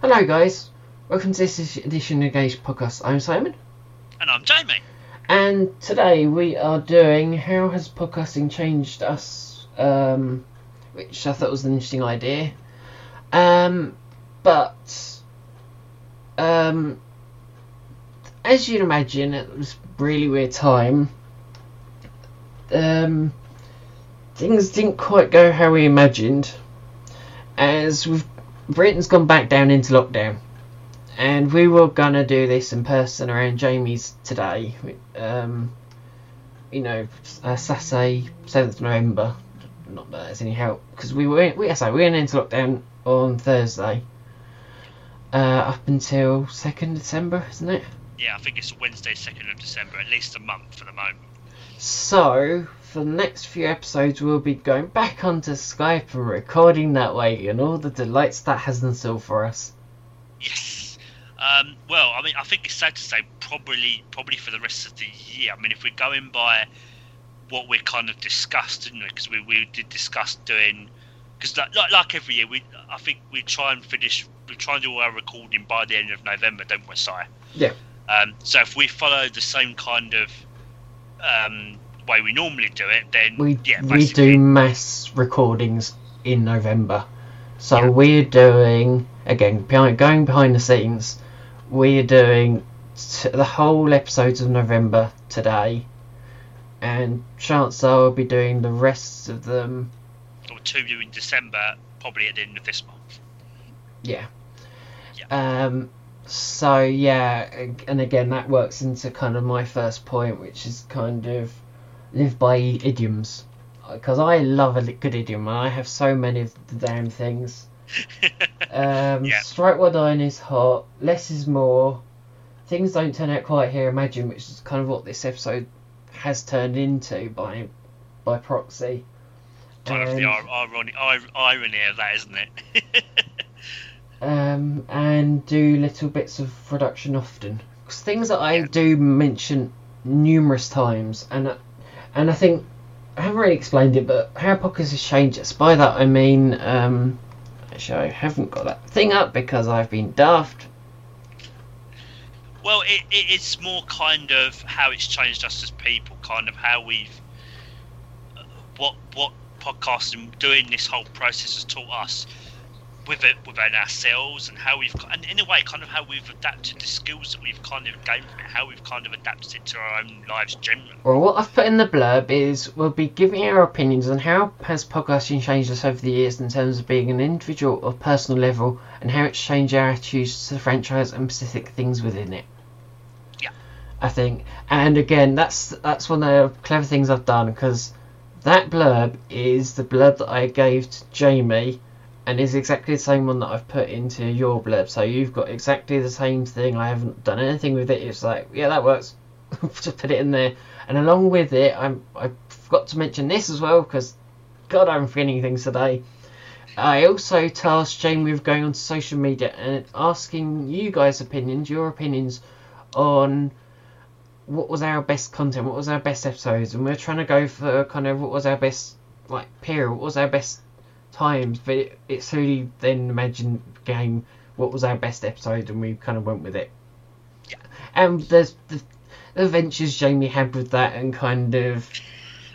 Hello, guys. Welcome to this edition of Gage Podcast. I'm Simon, And I'm Jamie. and today we are doing How Has Podcasting Changed Us? Um, which I thought was an interesting idea. Um, but, um, as you'd imagine, it was really weird time. Um, things didn't quite go how we imagined, as we've Britain's gone back down into lockdown, and we were gonna do this in person around Jamie's today. Um, you know, uh, Saturday, seventh November. Not that there's any help because we were we sorry, we went into lockdown on Thursday. Uh, up until second December, isn't it? Yeah, I think it's Wednesday, 2nd of December, at least a month for the moment. So, for the next few episodes, we'll be going back onto Skype and recording that way, and all the delights that has in store for us. Yes. Um, well, I mean, I think it's safe to say probably probably for the rest of the year. I mean, if we're going by what we kind of discussed, didn't we? Because we, we did discuss doing because like, like like every year, we I think we try and finish we try and do all our recording by the end of November, don't we, Si? Yeah. Um, so if we follow the same kind of um, way we normally do it, then We yeah, we do mass recordings in November, so Yeah. we're doing again behind, going behind the scenes. We're doing t- the whole episodes of November today, and chance are we'll be doing the rest of them. or two in December, probably at the end of this month. Yeah. Yeah. Um. So yeah, and again that works into kind of my first point, which is kind of live by idioms, because I love a good idiom, and I have so many of the damn things. Um, Yeah. Strike while dying is hot. Less is more. Things don't turn out quite here. Imagine, which is kind of what this episode has turned into by by proxy. kind of the ir- irony, ir- irony of that, isn't it? um, and do little bits of production often. 'Cause things that I do mention numerous times, and and I think I haven't really explained it, but how podcast has changed us. By that I mean, um, actually I haven't got that thing up because I've been daft. well, it, it, it's more kind of how it's changed us as people, kind of how we've what what podcasting doing this whole process has taught us with it within ourselves and how we've and in a way kind of how we've adapted the skills that we've kind of gained from it, how we've kind of adapted it to our own lives generally. Well, what I've put in the blurb is we'll be giving our opinions on how has podcasting changed us over the years in terms of being an individual or personal level, and how it's changed our attitudes to the franchise and specific things within it. Yeah. I think, and again, that's that's one of the clever things I've done because that blurb is the blurb that I gave to Jamie, and is exactly the same one that I've put into your blurb. So you've got exactly the same thing. I haven't done anything with it. It's like, yeah, that works. Just put it in there. And along with it, I'm, I forgot to mention this as well because, God, I'm forgetting things today. I also tasked Jamie with going on social media and asking you guys' opinions, your opinions on what was our best content, what was our best episodes, and we're trying to go for kind of what was our best like period, what was our best times. But it, slowly then imagined game what was our best episode, and we kind of went with it. Yeah. And there's the, adventures Jamie had with that, and kind of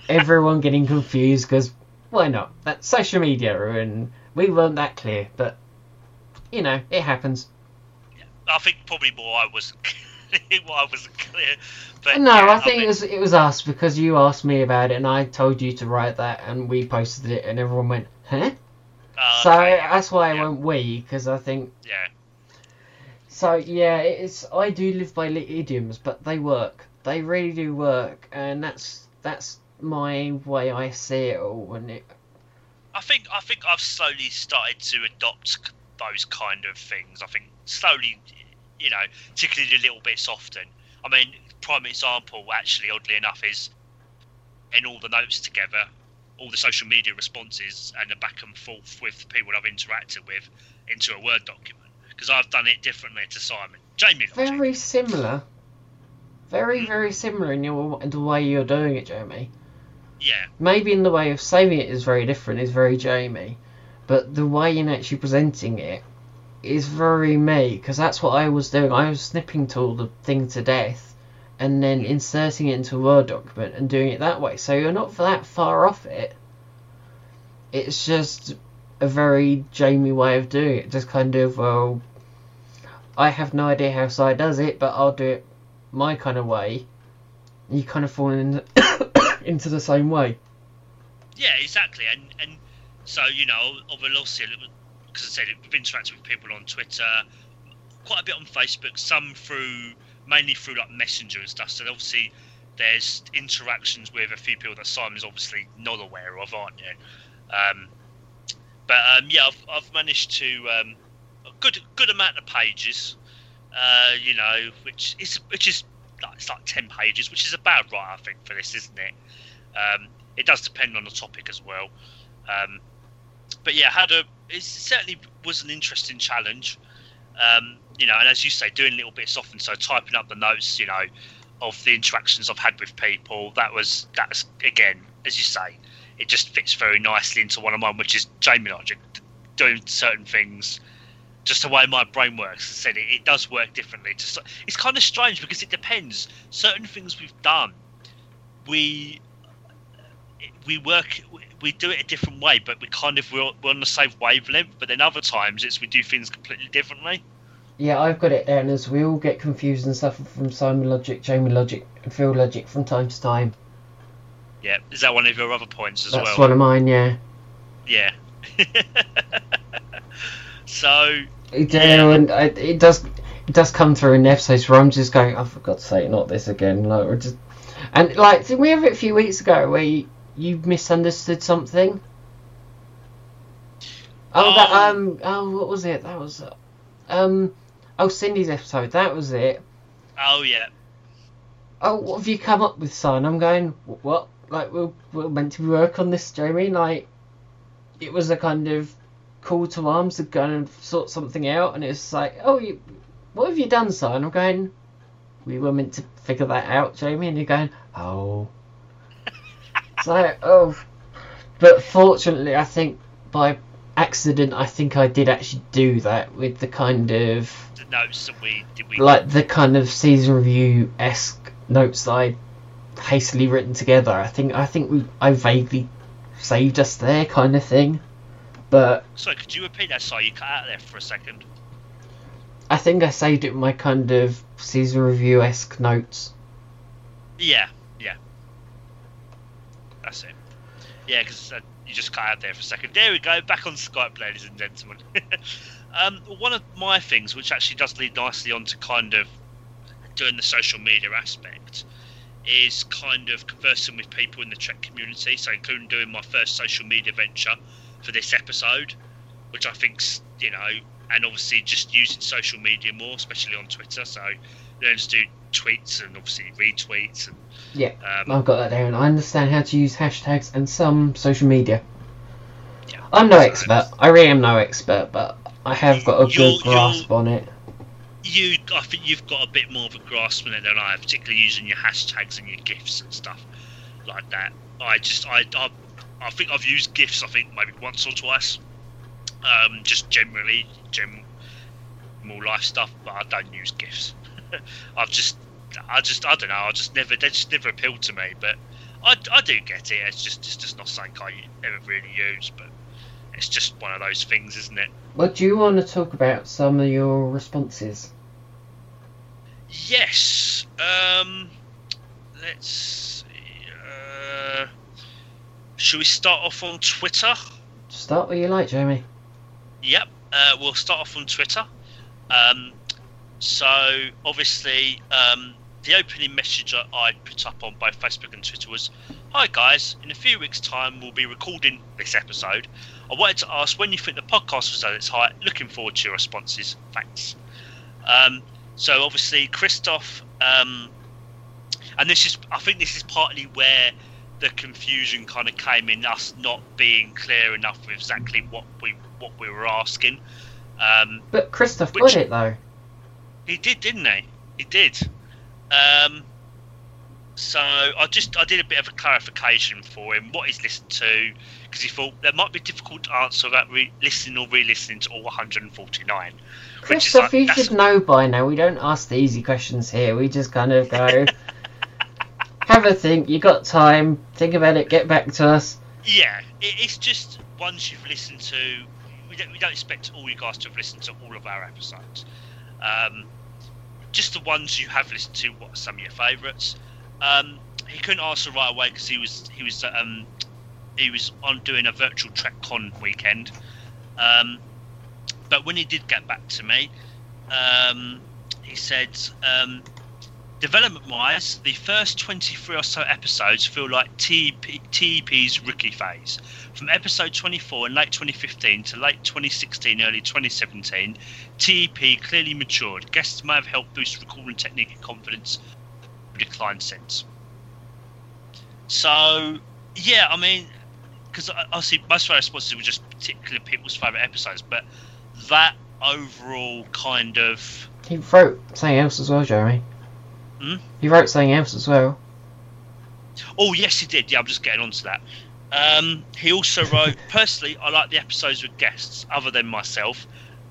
everyone getting confused because why not? That's social media, and we weren't that clear, but you know it happens. I think probably more I wasn't clear, I wasn't clear. But No, yeah, I think mean, it was it was us because you asked me about it, and I told you to write that, and we posted it, and everyone went, "Huh?" uh, so okay, yeah, that's why I yeah. went we because I think yeah. so. Yeah, it's I do live by idioms, but they work. They really do work, and that's that's my way I see it all. And it I think I think I've slowly started to adopt those kind of things. I think slowly, you know, tickling a little bit often. I mean, prime example, actually, oddly enough, is in all the notes together, all the social media responses and the back and forth with the people I've interacted with into a Word document. Because I've done it differently to Simon. Jamie, very similar, very hmm. very similar in your in the way you're doing it, Jamie. yeah, maybe in the way of saving it is very different, is very Jamie, but the way in actually presenting it is very me because that's what I was doing. I was snipping to all the thing to death and then inserting it into a Word document and doing it that way. So you're not that far off it. It's just a very Jamie way of doing it. Just kind of, well, I have no idea how Si does it, but I'll do it my kind of way. You kind of fall in, into the same way. Yeah, exactly. And and so you know, obviously, because I said we've interacted with people on Twitter, quite a bit on Facebook, some through mainly through like Messenger and stuff. So obviously, there's interactions with a few people that Simon's obviously not aware of, aren't you? Um, but um, yeah, I've, I've managed to um, a good good amount of pages. Uh, you know, which is which is like, it's like ten pages, which is about right, I think, for this, isn't it? Um, it does depend on the topic as well. Um, but yeah, had a it certainly was an interesting challenge. Um, you know, and as you say, doing little bits often. So typing up the notes, you know, of the interactions I've had with people. That was that's again, as you say, it just fits very nicely into one of mine, which is Jamie Logic, doing certain things. Just the way my brain works, I said it, it does work differently. It's kind of strange because it depends. Certain things we've done, we we work we do it a different way, but we kind of we're, we're on the same wavelength. But then other times it's we do things completely differently. Yeah, I've got it down as we all get confused and suffer from Simon Logic, Jamie Logic, and Phil Logic from time to time. Yeah, is that one of your other points as That's well? That's one of mine, yeah. Yeah. so. Yeah, and it does it does come through in episodes where I'm just going, oh, for God's sake, not this again. Like, we're just, and like, did we have it a few weeks ago where you, you misunderstood something? Oh, that um, oh, what was it? That was, um, oh, Cindy's episode. That was it. Oh yeah. Oh, what have you come up with, son? I'm going, what? Like, we're, we're meant to work on this, Jamie. Like, it was a kind of call to arms to go and sort something out, and it's like, oh, you, what have you done, son? I'm going, we were meant to figure that out, Jamie, and you're going, oh. it's like, oh. But fortunately, I think by accident, I think I did actually do that with the kind of the notes that we did. We like the kind of season review esque notes that I hastily written together. I think I think we I vaguely saved us there, kind of thing. But sorry, could you repeat that? Sorry, you cut out there for a second. I think I saved it with my kind of season review esque notes. Yeah, yeah. That's it. Yeah, because uh, you just cut out there for a second. There we go, back on Skype, ladies and gentlemen. um, one of my things, which actually does lead nicely onto kind of doing the social media aspect, is kind of conversing with people in the Trek community. So, including doing my first social media venture for this episode, which I think's you know and obviously just using social media more, especially on Twitter. So learn to do tweets and obviously retweets and yeah, um, I've got that down. And I understand how to use hashtags and some social media. Yeah, I'm no so expert. I really am no expert, but I have got a good grasp on it. You, I think you've got a bit more of a grasp on it than I have, particularly using your hashtags and your gifs and stuff like that. I just, I, I, I think I've used gifs. I think maybe once or twice um, just generally general life stuff, but I don't use gifs. I've just, I just, I don't know. I just never, they just never appealed to me. But I, I do get it. It's just, it's just not something I ever really use. But it's just one of those things, isn't it? Well, do you want to talk about some of your responses? Yes. Um, let's. See, uh, should we start off on Twitter? Start where you like, Jamie. Yep, uh, we'll start off on Twitter. Um, so obviously, um, the opening message I put up on both Facebook and Twitter was, "Hi guys, in a few weeks' time we'll be recording this episode. I wanted to ask when you think the podcast was at its height. Looking forward to your responses. Thanks." Um, so obviously, Christoph, um, and this is, I think this is partly where the confusion kind of came in us not being clear enough with exactly what we what we were asking. Um, but Christoph got it though. He did, didn't he? He did. Um, so I just I did a bit of a clarification for him what he's listened to because he thought that might be difficult to answer without re- listening or re-listening to all 149. Which is Christoph, like, you should know by now. We don't ask the easy questions here. We just kind of go, have a think. You got time. Think about it. Get back to us. Yeah, it, it's just ones you've listened to. We don't, we don't expect all you guys to have listened to all of our episodes. Um, just the ones you have listened to. What are some of your favourites? Um, he couldn't answer right away because he was he was um, he was on doing a virtual TrekCon weekend. Um, but when he did get back to me, um, he said, um, development wise, the first 23 or so episodes feel like TEP, TEP's rookie phase. From episode 24 in late 2015 to late 2016, early 2017, TEP clearly matured. Guests may have helped boost recording technique and confidence, declined since. So, yeah, I mean, because obviously most of our responses were just particular people's favourite episodes, but that overall kind of He wrote something else as well, Jeremy. Hmm? He wrote something else as well. Oh yes, he did. Yeah, I'm just getting onto that. Um, he also wrote, personally, I like the episodes with guests other than myself.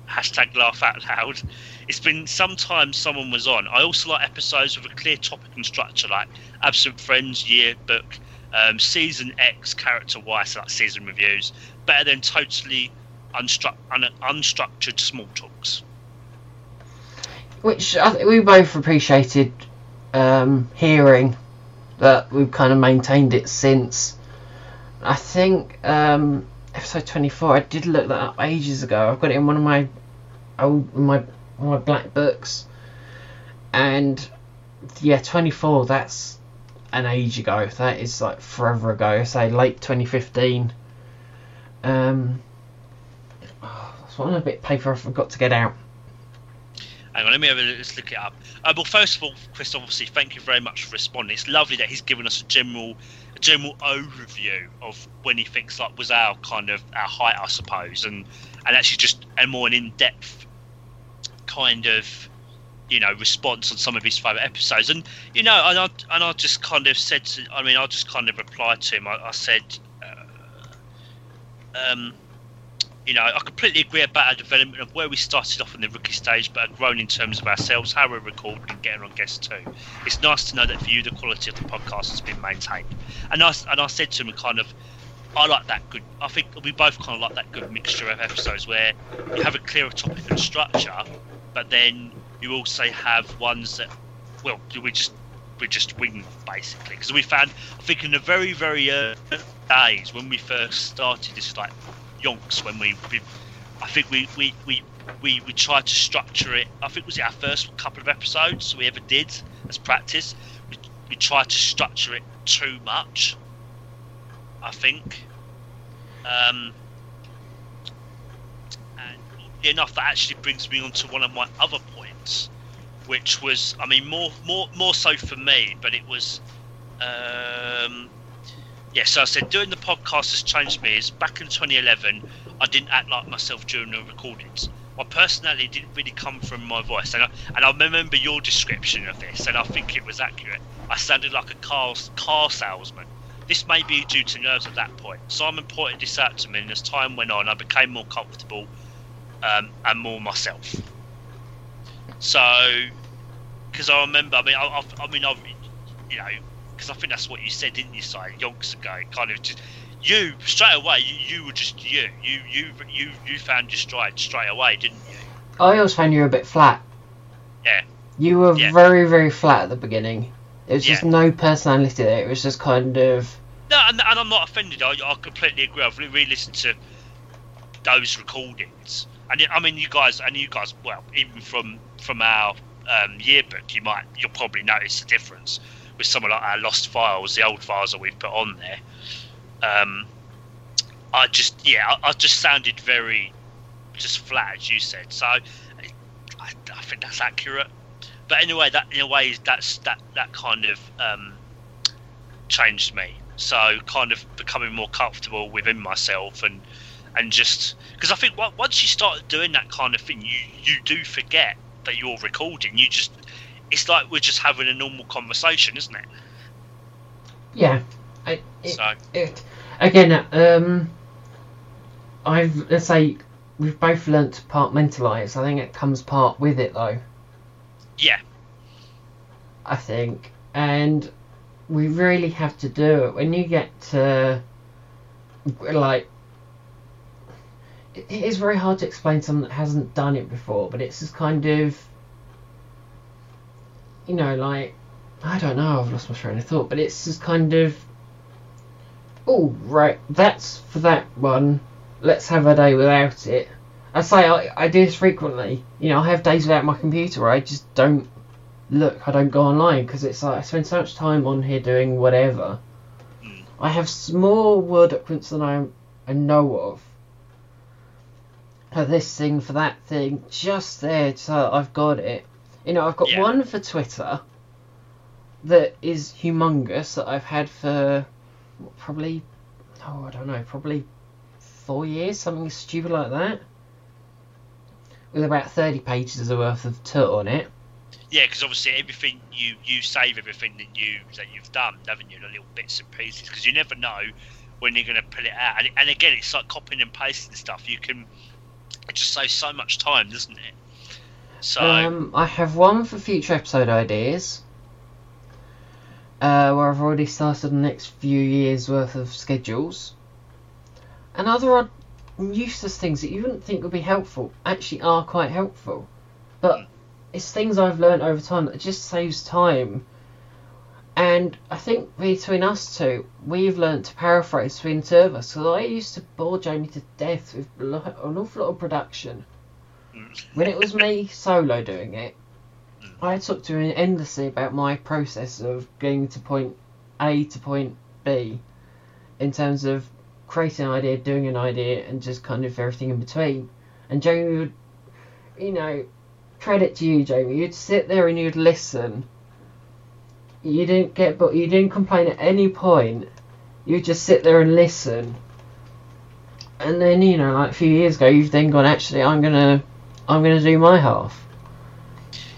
Hashtag laugh out loud. It's been some time someone was on. I also like episodes with a clear topic and structure, like Absent Friends, Yearbook, um, Season X, Character Y, so like season reviews. Better than totally unstru- un- unstructured small talks. Which I think we both appreciated um, hearing that we've kind of maintained it since. I think um, episode 24, I did look that up ages ago. I've got it in one of my old my my black books. And yeah, 24, that's an age ago. That is like forever ago. Say late 2015. Um, oh, that's one bit of paper I forgot to get out. Hang on, let me have a let's look it up. Uh, well, first of all, Chris, obviously, thank you very much for responding. It's lovely that he's given us a general, general overview of when he thinks like was our kind of our height, I suppose, and and actually just a more an in-depth kind of, you know, response on some of his favourite episodes. And you know, and I and I just kind of said to, I mean, I just kind of replied to him. I, I said, uh, um you know, I completely agree about our development of where we started off in the rookie stage, but have grown in terms of ourselves, how we're recording and getting on guests too. It's nice to know that for you, the quality of the podcast has been maintained. And I, and I said to him, kind of, I like that good. I think we both kind of like that good mixture of episodes where you have a clearer topic and structure, but then you also have ones that, well, we just we just wing basically because we found I think in the very very early days when we first started this like yonks when we, we I think we, we, we, we, we tried to structure it. I think it was our first couple of episodes we ever did as practice. We, we tried to structure it too much. I think. Um, and enough, that actually brings me on to one of my other points, which was, I mean, more more more so for me, but it was. Um, yeah, so I said doing the podcast has changed me. Is back in 2011, I didn't act like myself during the recordings. My personality didn't really come from my voice, and I, and I remember your description of this, and I think it was accurate. I sounded like a car car salesman. This may be due to nerves at that point. Simon pointed this out to me, and as time went on, I became more comfortable um, and more myself. So, because I remember, I mean, I, I, I mean, I, you know, because I think that's what you said, didn't you, Si, yonks ago? Kind of just you straight away. You, you were just you. You you you you found your stride straight away, didn't you? I always found you were a bit flat. Yeah. You were Yeah. very, very flat at the beginning. There was just Yeah. no personality there. It was just kind of. No, and, and I'm not offended. I, I completely agree. I've re- re-listened to those recordings, and it- I mean, you guys, and you guys, well, even from from our um, yearbook, you might you'll probably notice the difference with some of like our lost files, the old files that we've put on there. Um, I just, yeah, I, I just sounded very just flat, as you said. So I, I think that's accurate. But anyway, that in a way, that's that that kind of um, changed me. So kind of becoming more comfortable within myself and and just because I think once you start doing that kind of thing, you you do forget that you're recording. You just it's like we're just having a normal conversation, isn't it? Yeah. I, it, So it, again, um, I've let's say we've both learnt to compartmentalise. I think it comes part with it though. yeah, I think, and we really have to do it when you get to like. It it is very hard to explain to someone that hasn't done it before, but it's just kind of, you know, like I don't know. I've lost my train of thought, but it's just kind of. Oh right, that's for that one. Let's have a day without it. I say I, I do this frequently. You know, I have days without my computer where I just don't look. I don't go online because it's like I spend so much time on here doing whatever. Mm. I have more word documents than I I know of. For this thing, for that thing, just there, so I've got it. You know, I've got Yeah. one for Twitter that is humongous that I've had for what, probably, oh, I don't know, probably four years, something stupid like that. With about 30 pages worth of tut on it. yeah, because obviously everything you you save everything that you that you've done, haven't you? The little bits and pieces, because you never know when you're going to pull it out. And, and again, it's like copying and pasting stuff. You can it just saves so much time, doesn't it? So Um, I have one for future episode ideas. Uh, where I've already started the next few years worth of schedules. And other odd, useless things that you wouldn't think would be helpful actually are quite helpful. But it's things I've learned over time that just saves time. And I think between us two, we've learned to paraphrase between the two of us. Because I used to bore Jamie to death with an awful lot of production. Mm, When it was me solo doing it, Mm. I talked to him endlessly about my process of getting to point A to point B in terms of creating an idea, doing an idea, and just kind of everything in between. And Jamie would, you know, credit to you, Jamie, you'd sit there and you'd listen. You didn't get, but you didn't complain at any point. You'd just sit there and listen. And then, you know, like a few years ago, you've then gone, actually, I'm gonna I'm going to do my half.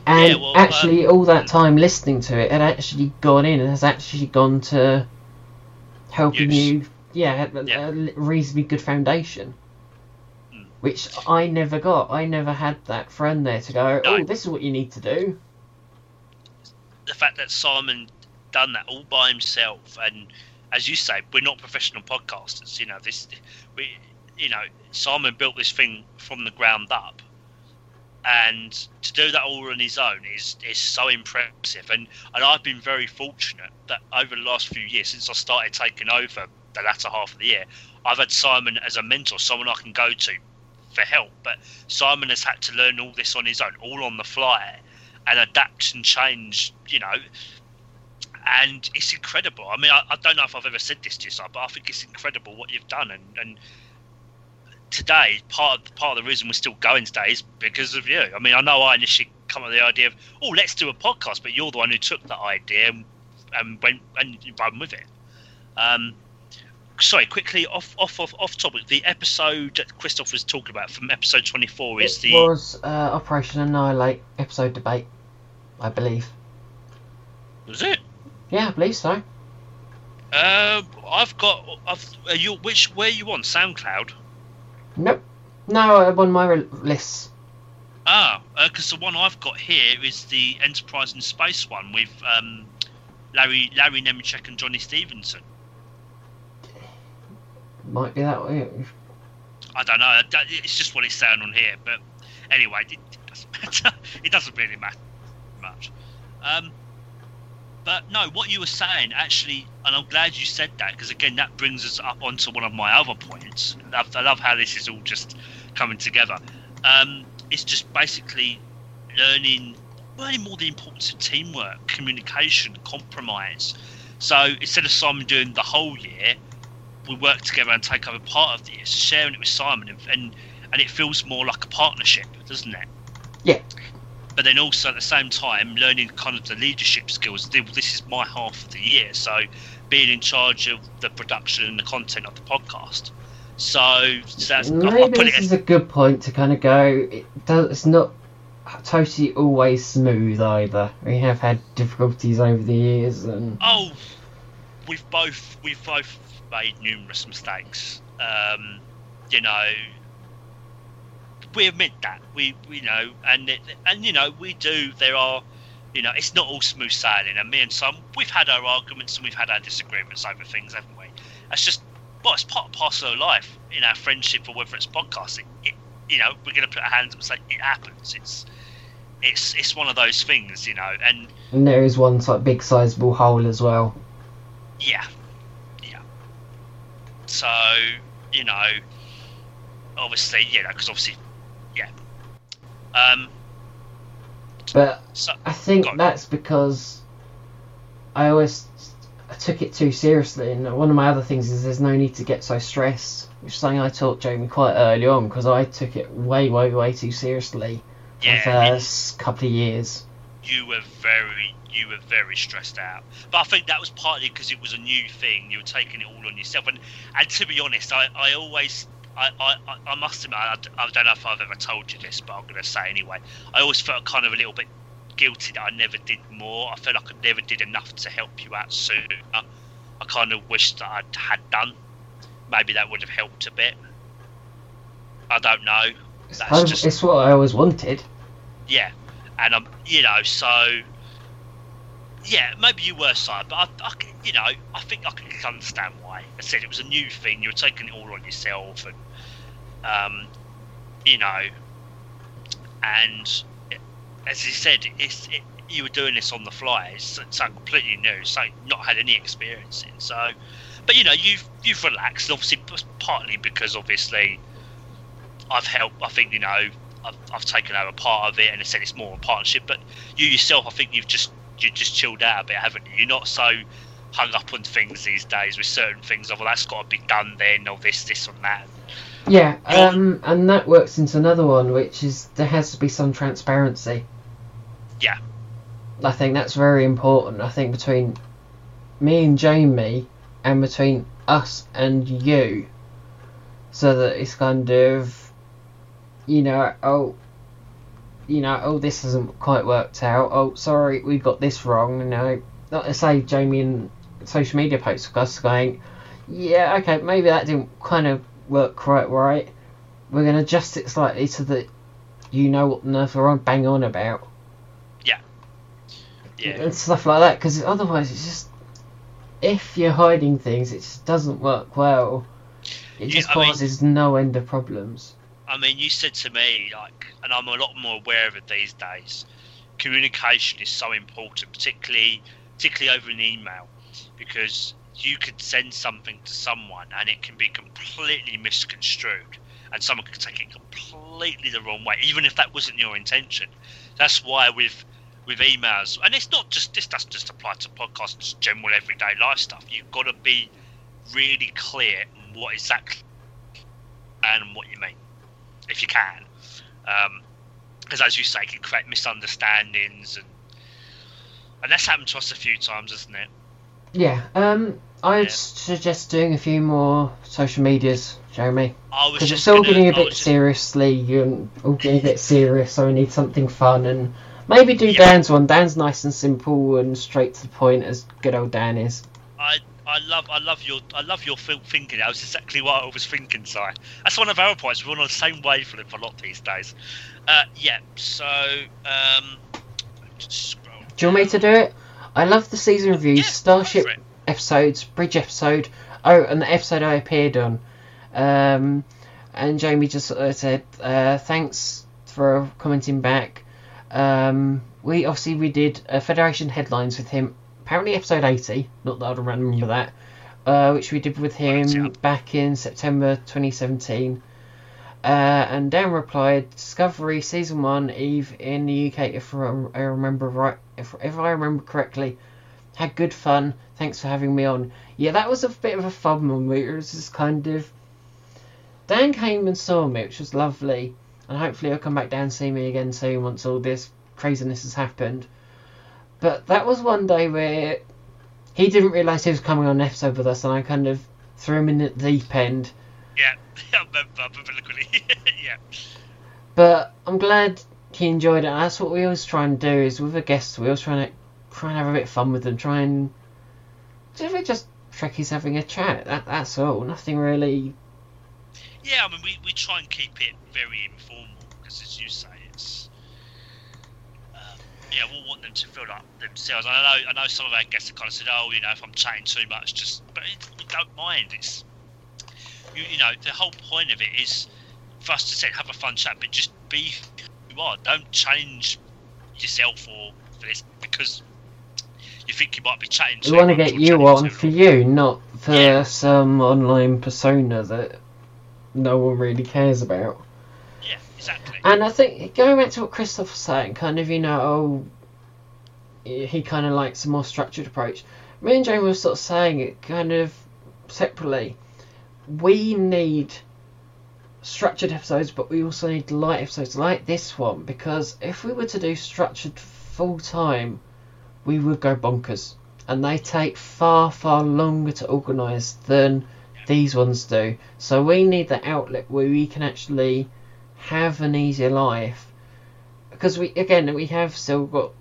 And Yeah, well, actually, all that time listening to it had actually gone in and has actually gone to helping Use. you, yeah, a, Yeah. a reasonably good foundation. Mm. Which I never got. I never had that friend there to go, No. oh, this is what you need to do. the fact that Simon done that all by himself, and as you say, we're not professional podcasters. You know this, we, you know, Simon built this thing from the ground up, and to do that all on his own is is so impressive. And and I've been very fortunate that over the last few years, since I started taking over the latter half of the year, I've had Simon as a mentor, someone I can go to for help. But Simon has had to learn all this on his own, all on the fly and adapt and change, you know. And it's incredible. I mean, I, I don't know if I've ever said this to you, but I think it's incredible what you've done. And, and today, part of, part of the reason we're still going today is because of you. I mean, I know I initially come up with the idea of, oh, let's do a podcast, but you're the one who took that idea and, and went and run with it. Um, sorry, quickly off off off off topic. The episode that Christoph was talking about from episode 24 is the was uh, Operation Annihilate episode debate, I believe. was it? Yeah, I believe so. Um, I've got. I've. You which? Where you on SoundCloud? Nope. No, I won my lists. Ah, because the one I've got here is the Enterprise in Space one with um, Larry Larry Nemecek and Johnny Stevenson. Might be that way. I don't know. It's just what it's saying on here. But anyway, it, it doesn't matter. It doesn't really matter much. Um, but no, what you were saying actually, and I'm glad you said that because again, that brings us up onto one of my other points. I love, I love how this is all just coming together. Um, it's just basically learning, learning more the importance of teamwork, communication, compromise. So instead of Simon doing the whole year, we work together and take over part of the year, sharing it with Simon, and and, and it feels more like a partnership, doesn't it? Yeah. But then also at the same time, learning kind of the leadership skills. This is my half of the year, so being in charge of the production and the content of the podcast. So, so that's, I, I Maybe put this is a good point to kind of go. It does. It's not totally always smooth either. We have had difficulties over the years, and Oh, we've both we've both made numerous mistakes. Um, you know, we admit that we you know, and it, and you know we do. There are, you know, it's not all smooth sailing. And me and some we've had our arguments and we've had our disagreements over things, haven't we? That's just well, it's part parcel of life in our friendship or whether it's podcasting. It, you know, we're going to put our hands up and say it happens. It's it's it's one of those things, you know, and And there is one like big sizable hole as well. yeah, yeah. So you know, obviously, you know, because obviously, yeah. Um. But So I think that's because I always I took it too seriously, and one of my other things is there's no need to get so stressed, which is something I taught Jamie quite early on because I took it way, way, way too seriously for the yeah, first couple of years. you were very you were very stressed out. But I think that was partly because it was a new thing. You were taking it all on yourself, and and to be honest, I I always. I, I, I- must admit, I, I don't know if I've ever told you this, but I'm going to say anyway. I always felt kind of a little bit guilty that I never did more. I felt like I never did enough to help you out sooner. I kind of wish that I had done. Maybe that would have helped a bit. I don't know. It's, That's just- it's what I always wanted. Yeah, and I'm, you know, so yeah, maybe you were side, but I, I you know, I think I can understand why. I said it was a new thing. You were taking it all on yourself, and um, you know, and as he said, it's it, you were doing this on the fly. It's something completely new, something not had any experience in. So, but you know, you've you've relaxed. Obviously, partly because obviously I've helped. I think you know I've, I've taken over part of it, and I said it's more a partnership. But you yourself, I think you've just you just chilled out a bit, haven't you? You're not so hung up on things these days with certain things. Of well, that's got to be done then, or this, this, and that. Yeah, um, and that works into another one, which is there has to be some transparency. Yeah. I think that's very important. I think between me and Jamie, and between us and you, so that it's kind of, you know, oh, you know, oh, this hasn't quite worked out. Oh, sorry, we got this wrong. You know, not to say Jamie and social media posts us going, yeah, okay, maybe that didn't kind of work quite right. We're going to adjust it slightly so that you know what earth we're on bang on about Yeah, Yeah. and stuff like that. Because otherwise, it's just if you're hiding things, it just doesn't work well. It Yeah, just mean- causes no end of problems. I mean, you said to me like, and I'm a lot more aware of it these days. Communication is so important, particularly particularly over an email, because you could send something to someone and it can be completely misconstrued, and someone could take it completely the wrong way, even if that wasn't your intention. That's why with with emails, and it's not just this doesn't just apply to podcasts, general everyday life stuff. You've got to be really clear what exactly and what you mean if you can. Um, because as you say, it can create misunderstandings, and and that's happened to us a few times, hasn't it? Yeah. Um. I'd Yeah. suggest doing a few more social medias, Jeremy. I was Because it's all getting a bit just- seriously. You're all getting a bit serious, so we need something fun and maybe do Yeah. Dan's one. Dan's nice and simple and straight to the point, as good old Dan is. I, I love I love your I love your thinking. That was exactly what I was thinking, Si. That's one of our points. We're on the same wavelength a lot these days. Uh, yeah. So um, just scroll. Do you want me to do it? I love the season reviews, Yeah, Starship episodes, Bridge episode. Oh, and the episode I appeared on. Um, and Jamie just uh, said, uh, thanks for commenting back. Um, we obviously we did uh, Federation headlines with him. Apparently episode eighty. Not that I remember that. Uh, which we did with him back in September 2017. Uh, and Dan replied, "Discovery season one, Eve in the UK, if I remember right, if if I remember correctly, had good fun. Thanks for having me on. Yeah, that was a bit of a fun one. It was just kind of Dan came and saw me, which was lovely, and hopefully he'll come back down and see me again soon once all this craziness has happened. But that was one day where he didn't realise he was coming on an episode with us, and I kind of threw him in at the deep end. Yeah, I remember. I remember Yeah. But I'm glad he enjoyed it. And that's what we always try and do is with a guest, we always try and try and have a bit of fun with them. Try and just, just Trekkies having a chat. That that's all. Nothing really. Yeah, I mean, we, we try and keep it very informal because, as you say, it's um, yeah, we want them to feel like themselves. I know I know some of our guests have kind of said, oh, you know, if I'm chatting too much, just but it, we don't mind. It's you, you know, the whole point of it is for us to say have a fun chat, but just be you are. Don't change yourself or for this because you think you might be chatting. We want to get you on for you, not for Yeah. some online persona that no one really cares about. Yeah, exactly. And I think going back to what Christoph was saying, kind of, you know, oh, he kind of likes a more structured approach. Me and Jane were sort of saying it kind of separately. We need structured episodes, but we also need light episodes like this one because if we were to do structured full time, we would go bonkers. And they take far, far longer to organise than these ones do. So we need the outlet where we can actually have an easier life because we again we have still got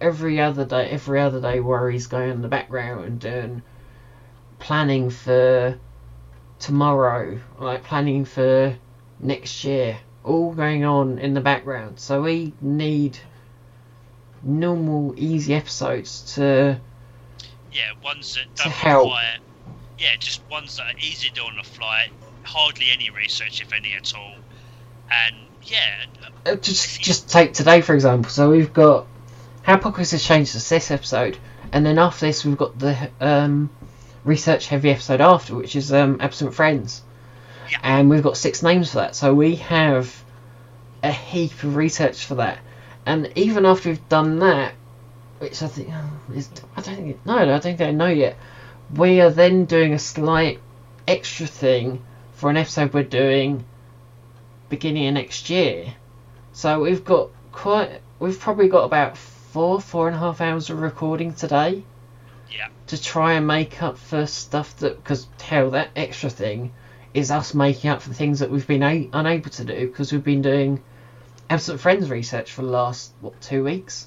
every other day every other day worries going in the background and planning for tomorrow like planning for next year all going on in the background so we need normal easy episodes to Yeah, ones that don't help. require. Yeah, just ones that are easy to do on the fly. Hardly any research, if any at all. And yeah, Uh, just just take today for example. So we've got how podcast has changed to this episode, and then after this we've got the um, research heavy episode after, which is um, absent friends, Yeah. and we've got six names for that. So we have a heap of research for that, and even after we've done that, which I think oh, is I don't think no, I don't think I know yet. We are then doing a slight extra thing for an episode we're doing beginning of next year. So we've got quite, we've probably got about four, four and a half hours of recording today yeah, to try and make up for stuff that, because hell, that extra thing is us making up for the things that we've been a- unable to do because we've been doing absent friends research for the last what two weeks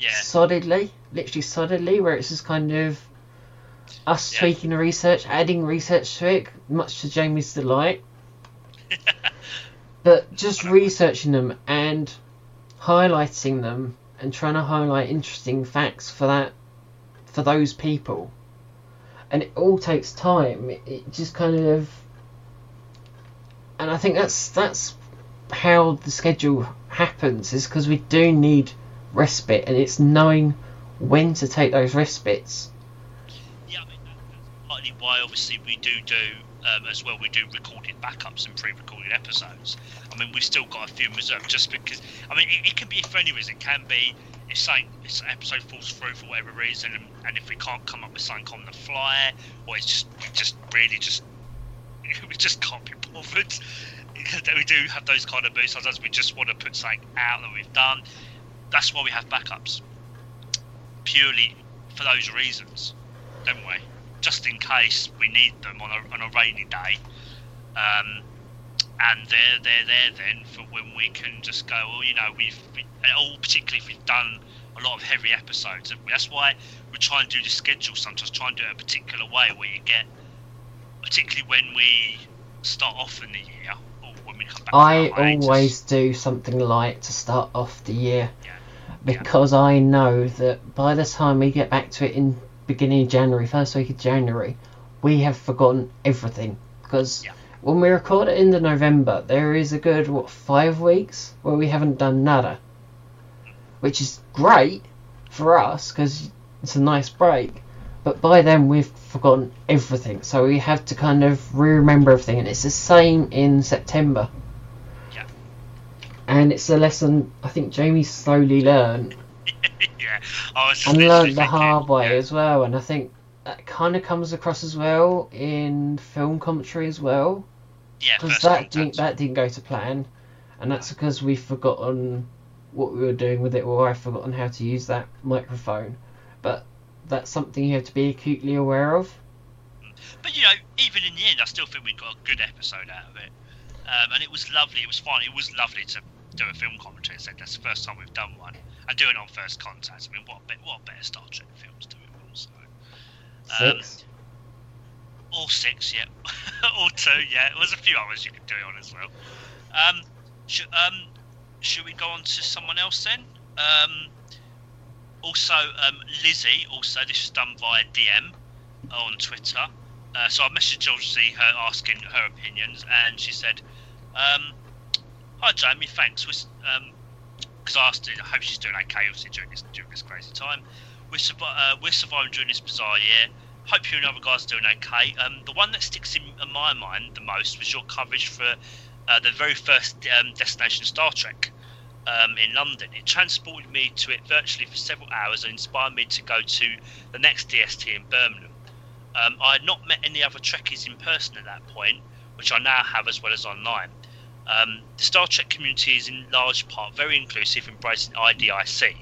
yeah, solidly, literally solidly, where it's just kind of us Yeah. tweaking the research, adding research to it, much to Jamie's delight. but just researching them and highlighting them and trying to highlight interesting facts for that for those people. And it all takes time. It, it just kind of and I think that's that's how the schedule happens is because we do need respite and it's knowing when to take those respites. yeah. I mean, that's partly why, obviously, we do do um, as well. We do recorded backups and pre-recorded episodes. I mean, we've still got a few in reserve, just because. I mean, it, it can be for any reason. It can be if something, this episode falls through for whatever reason, and, and if we can't come up with something on the fly, or it's just we just really just we just can't be bothered. we do have those kind of moods. Sometimes we just want to put something out that we've done. That's why we have backups, purely for those reasons, don't we? Just in case we need them on a, on a rainy day. Um, and they're they're there then for when we can just go. Well, you know, we've we, all particularly if we've done a lot of heavy episodes. That's why we try and do the schedule sometimes. Try and do it a particular way where you get, particularly when we start off in the year or when we come back. I from our hiatus. always do something light to start off the year Yeah. because I know that by the time we get back to it in beginning of January, first week of January, we have forgotten everything because Yeah. When we record it in the November, there is a good what five weeks where we haven't done nada, which is great for us because it's a nice break. But by then we've forgotten everything, so we have to kind of re-remember everything, and it's the same in September. Yeah. And it's a lesson I think Jamie slowly learned yeah, I was just and learned the hard way yeah, as well. And I think that kind of comes across as well in film commentary as well, yeah, because that didn't that didn't go to plan, and that's because we've forgotten what we were doing with it, or I've forgotten how to use that microphone. But that's something you have to be acutely aware of. But you know, even in the end, I still think we got a good episode out of it, um, and it was lovely. It was fun. It was lovely to do a film commentary. Said that's the first time we've done one, and doing it on First Contact. I mean, what a what a better Star Trek film to do it on. So, Six. All six, yeah. all two, yeah. There was a few others you could do it on as well. Um, sh- um, should we go on to someone else then? Um, also, um, Lizzie, also, this was done via DM on Twitter. Uh, so I messaged obviously her asking her opinions, and she said, um, "Hi Jamie, thanks. Because I asked her, I hope she's doing okay, obviously during this during this crazy time. We're, uh, we're surviving during this bizarre year. Hope you and other guys are doing okay. Um, the one that sticks in, in my mind the most was your coverage for uh, the very first um, destination Star Trek." Um, in London. It transported me to it virtually for several hours and inspired me to go to the next DST in Birmingham. Um, I had not met any other Trekkies in person at that point, which I now have as well as online. Um, the Star Trek community is in large part very inclusive, embracing IDIC.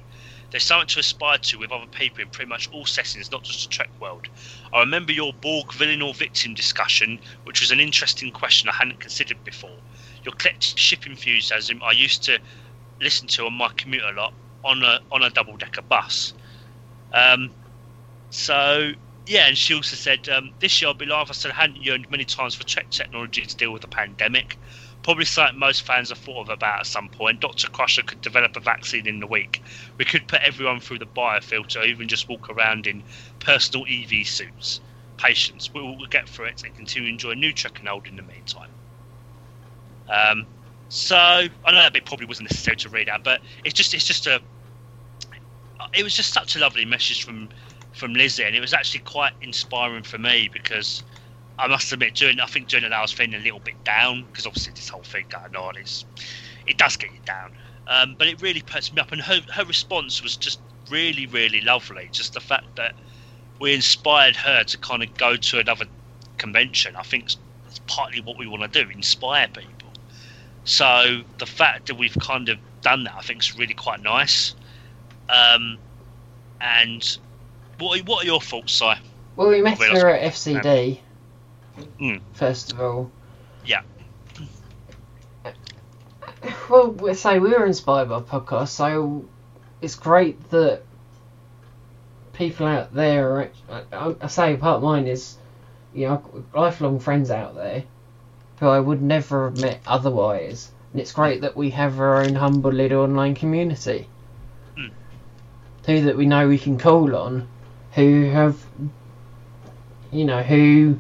There's something to aspire to with other people in pretty much all settings, not just the Trek world. I remember your Borg villain or victim discussion, which was an interesting question I hadn't considered before. Your collective ship enthusiasm I used to listen to on my commute a lot on a on a double decker bus. Um, so yeah, and she also said um, this year I'll be live. I said I hadn't yearned many times for Trek technology to deal with the pandemic. Probably something most fans have thought of about at some point. Doctor Crusher could develop a vaccine in the week. We could put everyone through the biofilter, even just walk around in personal EV suits. Patience, we'll, we'll get through it and continue to enjoy new Trek and old in the meantime. Um, so I know that bit probably wasn't necessary to read out, but it's just it's just a it was just such a lovely message from from Lizzie, and it was actually quite inspiring for me because I must admit, during I think during that I was feeling a little bit down because obviously this whole thing going on is it does get you down, um, but it really puts me up, and her her response was just really really lovely. Just the fact that we inspired her to kind of go to another convention, I think it's partly what we want to do, inspire people. So the fact that we've kind of done that, I think, is really quite nice. Um, and what what are your thoughts, Si? Well, we met her at FCD, Mm. first of all. Yeah. Well, we say we were inspired by podcasts, so it's great that people out there are. I, I say part of mine is, you know, lifelong friends out there who I would never have met otherwise, and it's great that we have our own humble little online community. Mm. Who that we know we can call on, who have, you know, who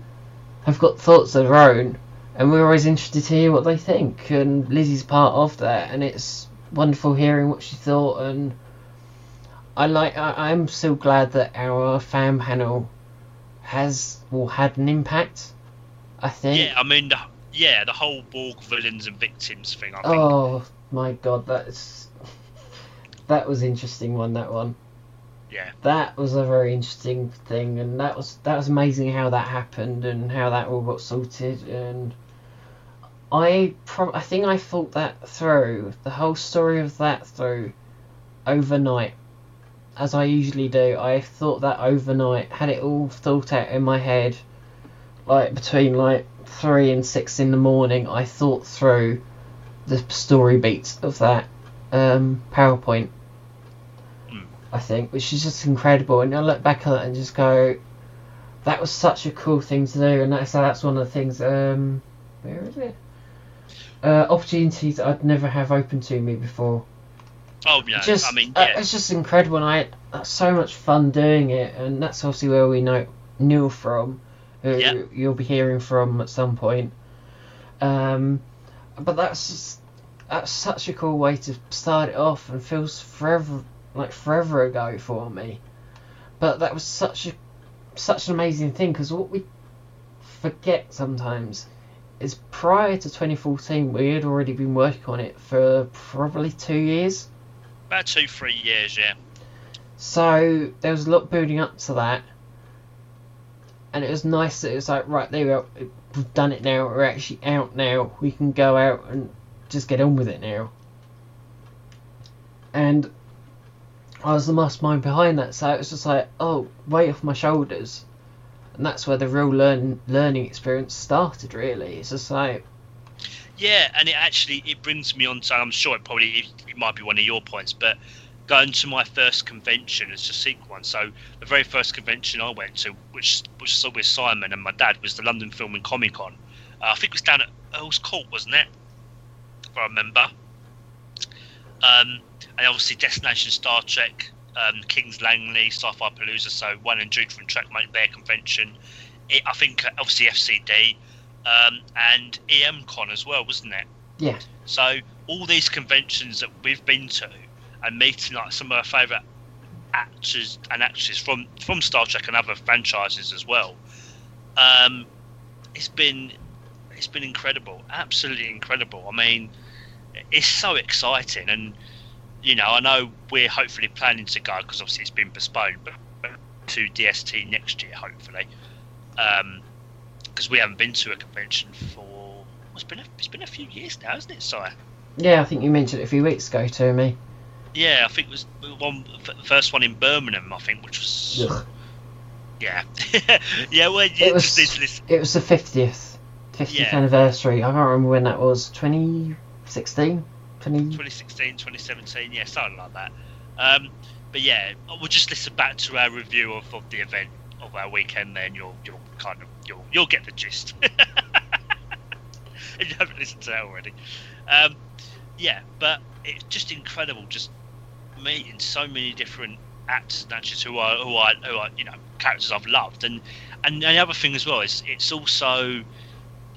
have got thoughts of their own and we're always interested to hear what they think. And Lizzie's part of that, and it's wonderful hearing what she thought. And I like, I, I'm so glad that our fan panel has or had an impact. I think. Yeah, I mean, the, yeah, the whole Borg villains and victims thing. I think. Oh my god, that's that was interesting one. That one. Yeah. That was a very interesting thing, and that was that was amazing how that happened and how that all got sorted. And I pro- I think I thought that through the whole story of that through overnight, as I usually do. I thought that overnight, had it all thought out in my head, like between like three and six in the morning. I thought through the story beats of that um, PowerPoint. I think, which is just incredible. And I look back at it and just go, that was such a cool thing to do. And that's that's one of the things. Um, where is it? Uh, opportunities I'd never have open to me before. Oh yeah. just, I mean, uh, it's just incredible. And I had so much fun doing it, and that's obviously where we know Neil from, who Yeah. you'll be hearing from at some point. Um, but that's just, that's such a cool way to start it off, and feels forever like forever ago for me. But that was such a such an amazing thing because what we forget sometimes is prior to 2014 we had already been working on it for probably two years. About two, three years, yeah. So there was a lot building up to that, and it was nice that it was like, right, there we go, we've done it now, we're actually out now, we can go out and just get on with it now. And I was the mastermind behind that, so it was just like, oh, weight off my shoulders. And that's where the real learn learning experience started. Really, it's just like, Yeah, and it actually it brings me on to. I'm sure it probably it, might be one of your points, but going to my first convention as a sequel one. So the very first convention I went to, which which was with Simon and my dad, was the London Film and Comic Con. Uh, I think it was down at Earl's Court, wasn't it? If I remember. Um, and obviously Destination Star Trek, um, Kings Langley, Sci-Fi Palooza, so one and two from Trackmate Bear Convention. It, I think uh, obviously FCD um, and EMCon as well, wasn't it? Yeah. So all these conventions that we've been to and meeting like some of our favourite actors and actresses from from Star Trek and other franchises as well. Um, it's been it's been incredible, absolutely incredible. I mean, it's so exciting, and you know, I know we're hopefully planning to go because obviously it's been postponed, but to DST next year, hopefully, because um, we haven't been to a convention for it's been a, it's been a few years now, hasn't it, Sire? Yeah, I think you mentioned it a few weeks ago to me. Yeah, I think it was the one first one in Birmingham. I think, which was Ugh. yeah, yeah. Well, It was this, it was the fiftieth fiftieth Yeah. anniversary. I can't remember when that was. 2016? 20... 2016, 2017, yeah, something like that. Um, but yeah, we'll just listen back to our review of, of the event of our weekend. Then you'll you'll kind of you'll you'll get the gist. if you haven't listened to that already, um, yeah. But it's just incredible, just meeting so many different actors and actresses who are who are who are you know characters I've loved, and and the other thing as well is it's also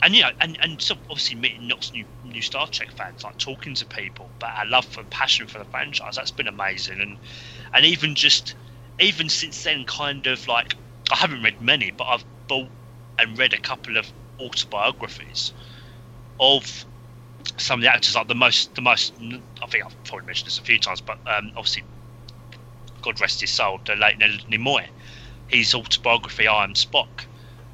and you know, and, and so obviously meeting lots new new Star Trek fans, like talking to people, but our love for passion for the franchise, that's been amazing, and and even just even since then, kind of like I haven't read many, but I've bought and read a couple of autobiographies of some of the actors, like the most the most I think I've probably mentioned this a few times, but um, obviously, God rest his soul, the late Nimoy, his autobiography I Am Spock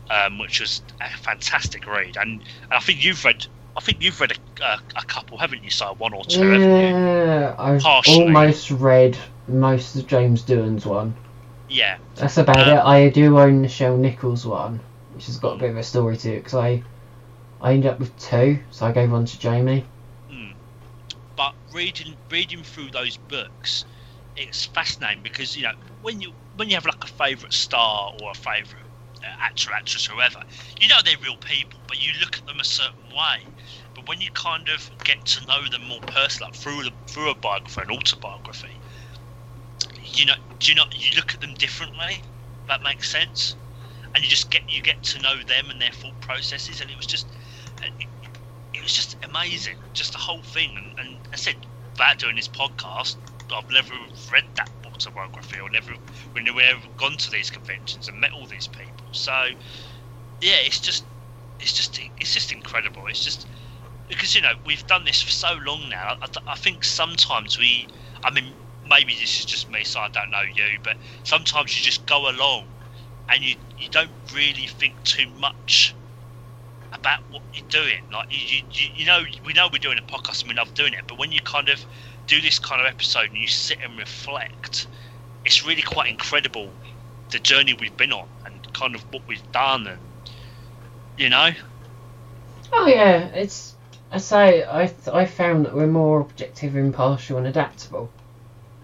um, which was a fantastic read. And, and I think you've read, I think you've read a, a, a couple, haven't you? So one or two? Yeah, I've Partially. almost read most of James Doohan's one. Yeah, That's about Um, it. I do own the Nichelle Nichols one, which has got a bit of a story to it because I, I ended up with two, so I gave one to Jamie. mm. but reading reading through those books, it's fascinating because you know when you when you have like a favourite star or a favourite Uh, actor, actress, whoever, you know they're real people, but you look at them a certain way. But when you kind of get to know them more personally, like through the, through a biography, an autobiography, you know, do you know you look at them differently? That makes sense, and you just get you get to know them and their thought processes, and it was just uh, it, it was just amazing, just the whole thing. And, and I said, without doing this podcast, I've never read that autobiography or never we ever gone to these conventions and met all these people. So yeah, it's just it's just it's just incredible. It's just because you know we've done this for so long now. I, I think sometimes we, I mean, maybe this is just me, so I don't know you, but sometimes you just go along and you you don't really think too much about what you're doing. Like you, you, you know, we know we're doing a podcast and we love doing it, but when you kind of do this kind of episode and you sit and reflect, it's really quite incredible the journey we've been on and kind of what we've done, and you know, Oh yeah, it's. I say I th- I found that we're more objective, impartial, and adaptable.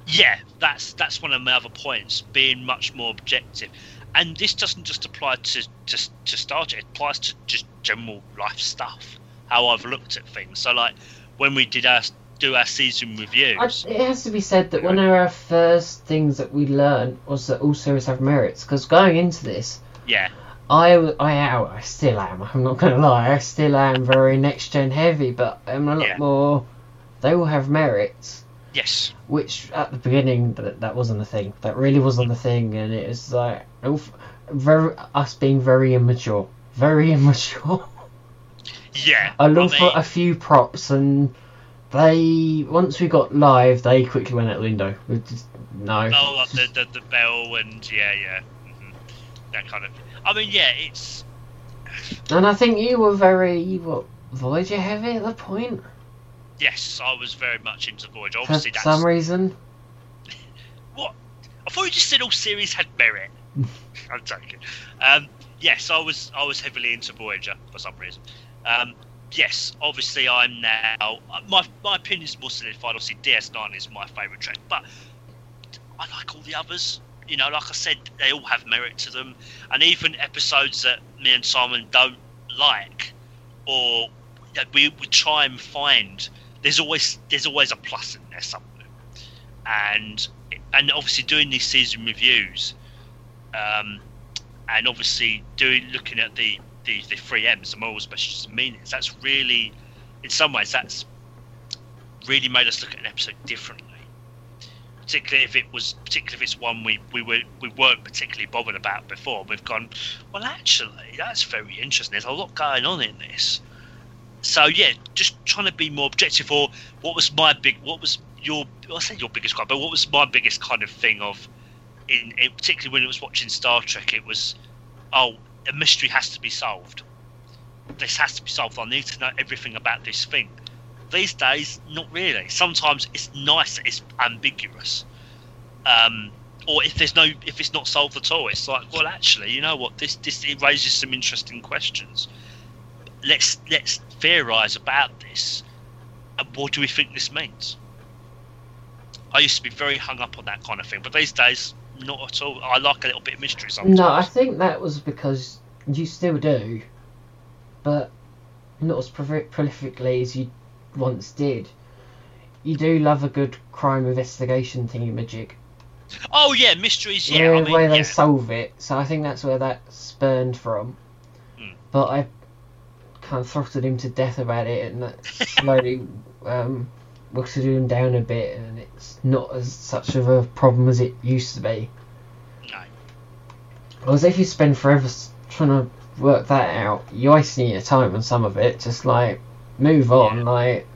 yeah, that's that's one of my other points, being much more objective. And this doesn't just apply to to, to Star Trek; it applies to just general life stuff. How I've looked at things. So, like when we did our do our season I, reviews, it has to be said that one of our first things that we learned was that all series have merits. Because going into this, yeah, I, I am, I still am. I'm not gonna lie, I still am very next gen heavy, but I'm a lot Yeah. more. They all have merits, yes, which at the beginning that that wasn't a thing. That really wasn't a thing, and it was like very us being very immature, very immature. yeah. I looked mean, for a few props, and they once we got live, they quickly went out the window. We just no. oh, like the, the the bell and yeah, yeah, hmm that kind of. I mean, yeah, it's And I think you were very what Voyager heavy at the point yes, I was very much into Voyager. for Obviously, that's some reason. What? I thought you just said all series had merit. I'm joking. Um, yes, I was I was heavily into Voyager for some reason. Um, yes, obviously I'm now. My my opinion is more solidified. Obviously, DS9 is my favourite track, but I like all the others. You know, like I said, they all have merit to them, and even episodes that me and Simon don't like, or that we would try and find. There's always there's always a plus in there somewhere, and and obviously doing these season reviews, um, and obviously doing looking at the the, the three M's, the moral, specials, and meanings. That's really, in some ways, that's really made us look at an episode differently. Particularly if it was, particularly if it's one we we were we weren't particularly bothered about before. We've gone, well, actually, that's very interesting. There's a lot going on in this. So yeah, just trying to be more objective. Or what was my big? What was your? I say your biggest crime, but what was my biggest kind of thing of, in, in particularly when it was watching Star Trek, it was, oh, a mystery has to be solved. This has to be solved. I need to know everything about this thing. These days, not really. Sometimes it's nice it's ambiguous. Um, or if there's no, if it's not solved at all, it's like, well, actually, you know what? This this it raises some interesting questions. Let's let's theorize about this. And what do we think this means? I used to be very hung up on that kind of thing, but these days, not at all. I like a little bit of mystery sometimes. No, I think that was because you still do, but not as proli- prolifically as you once did. You do love a good crime investigation thingy-majig. Oh yeah, mysteries. Yeah, where, I mean, where they yeah. solve it. So I think that's where that spurned from. Hmm. But I kind of throttled him to death about it, and that slowly um, wilted him down a bit, and it's not as such of a problem as it used to be. No. Whereas if you spend forever trying to work that out, you're wasting your time on some of it. Just like move on, Yeah. like.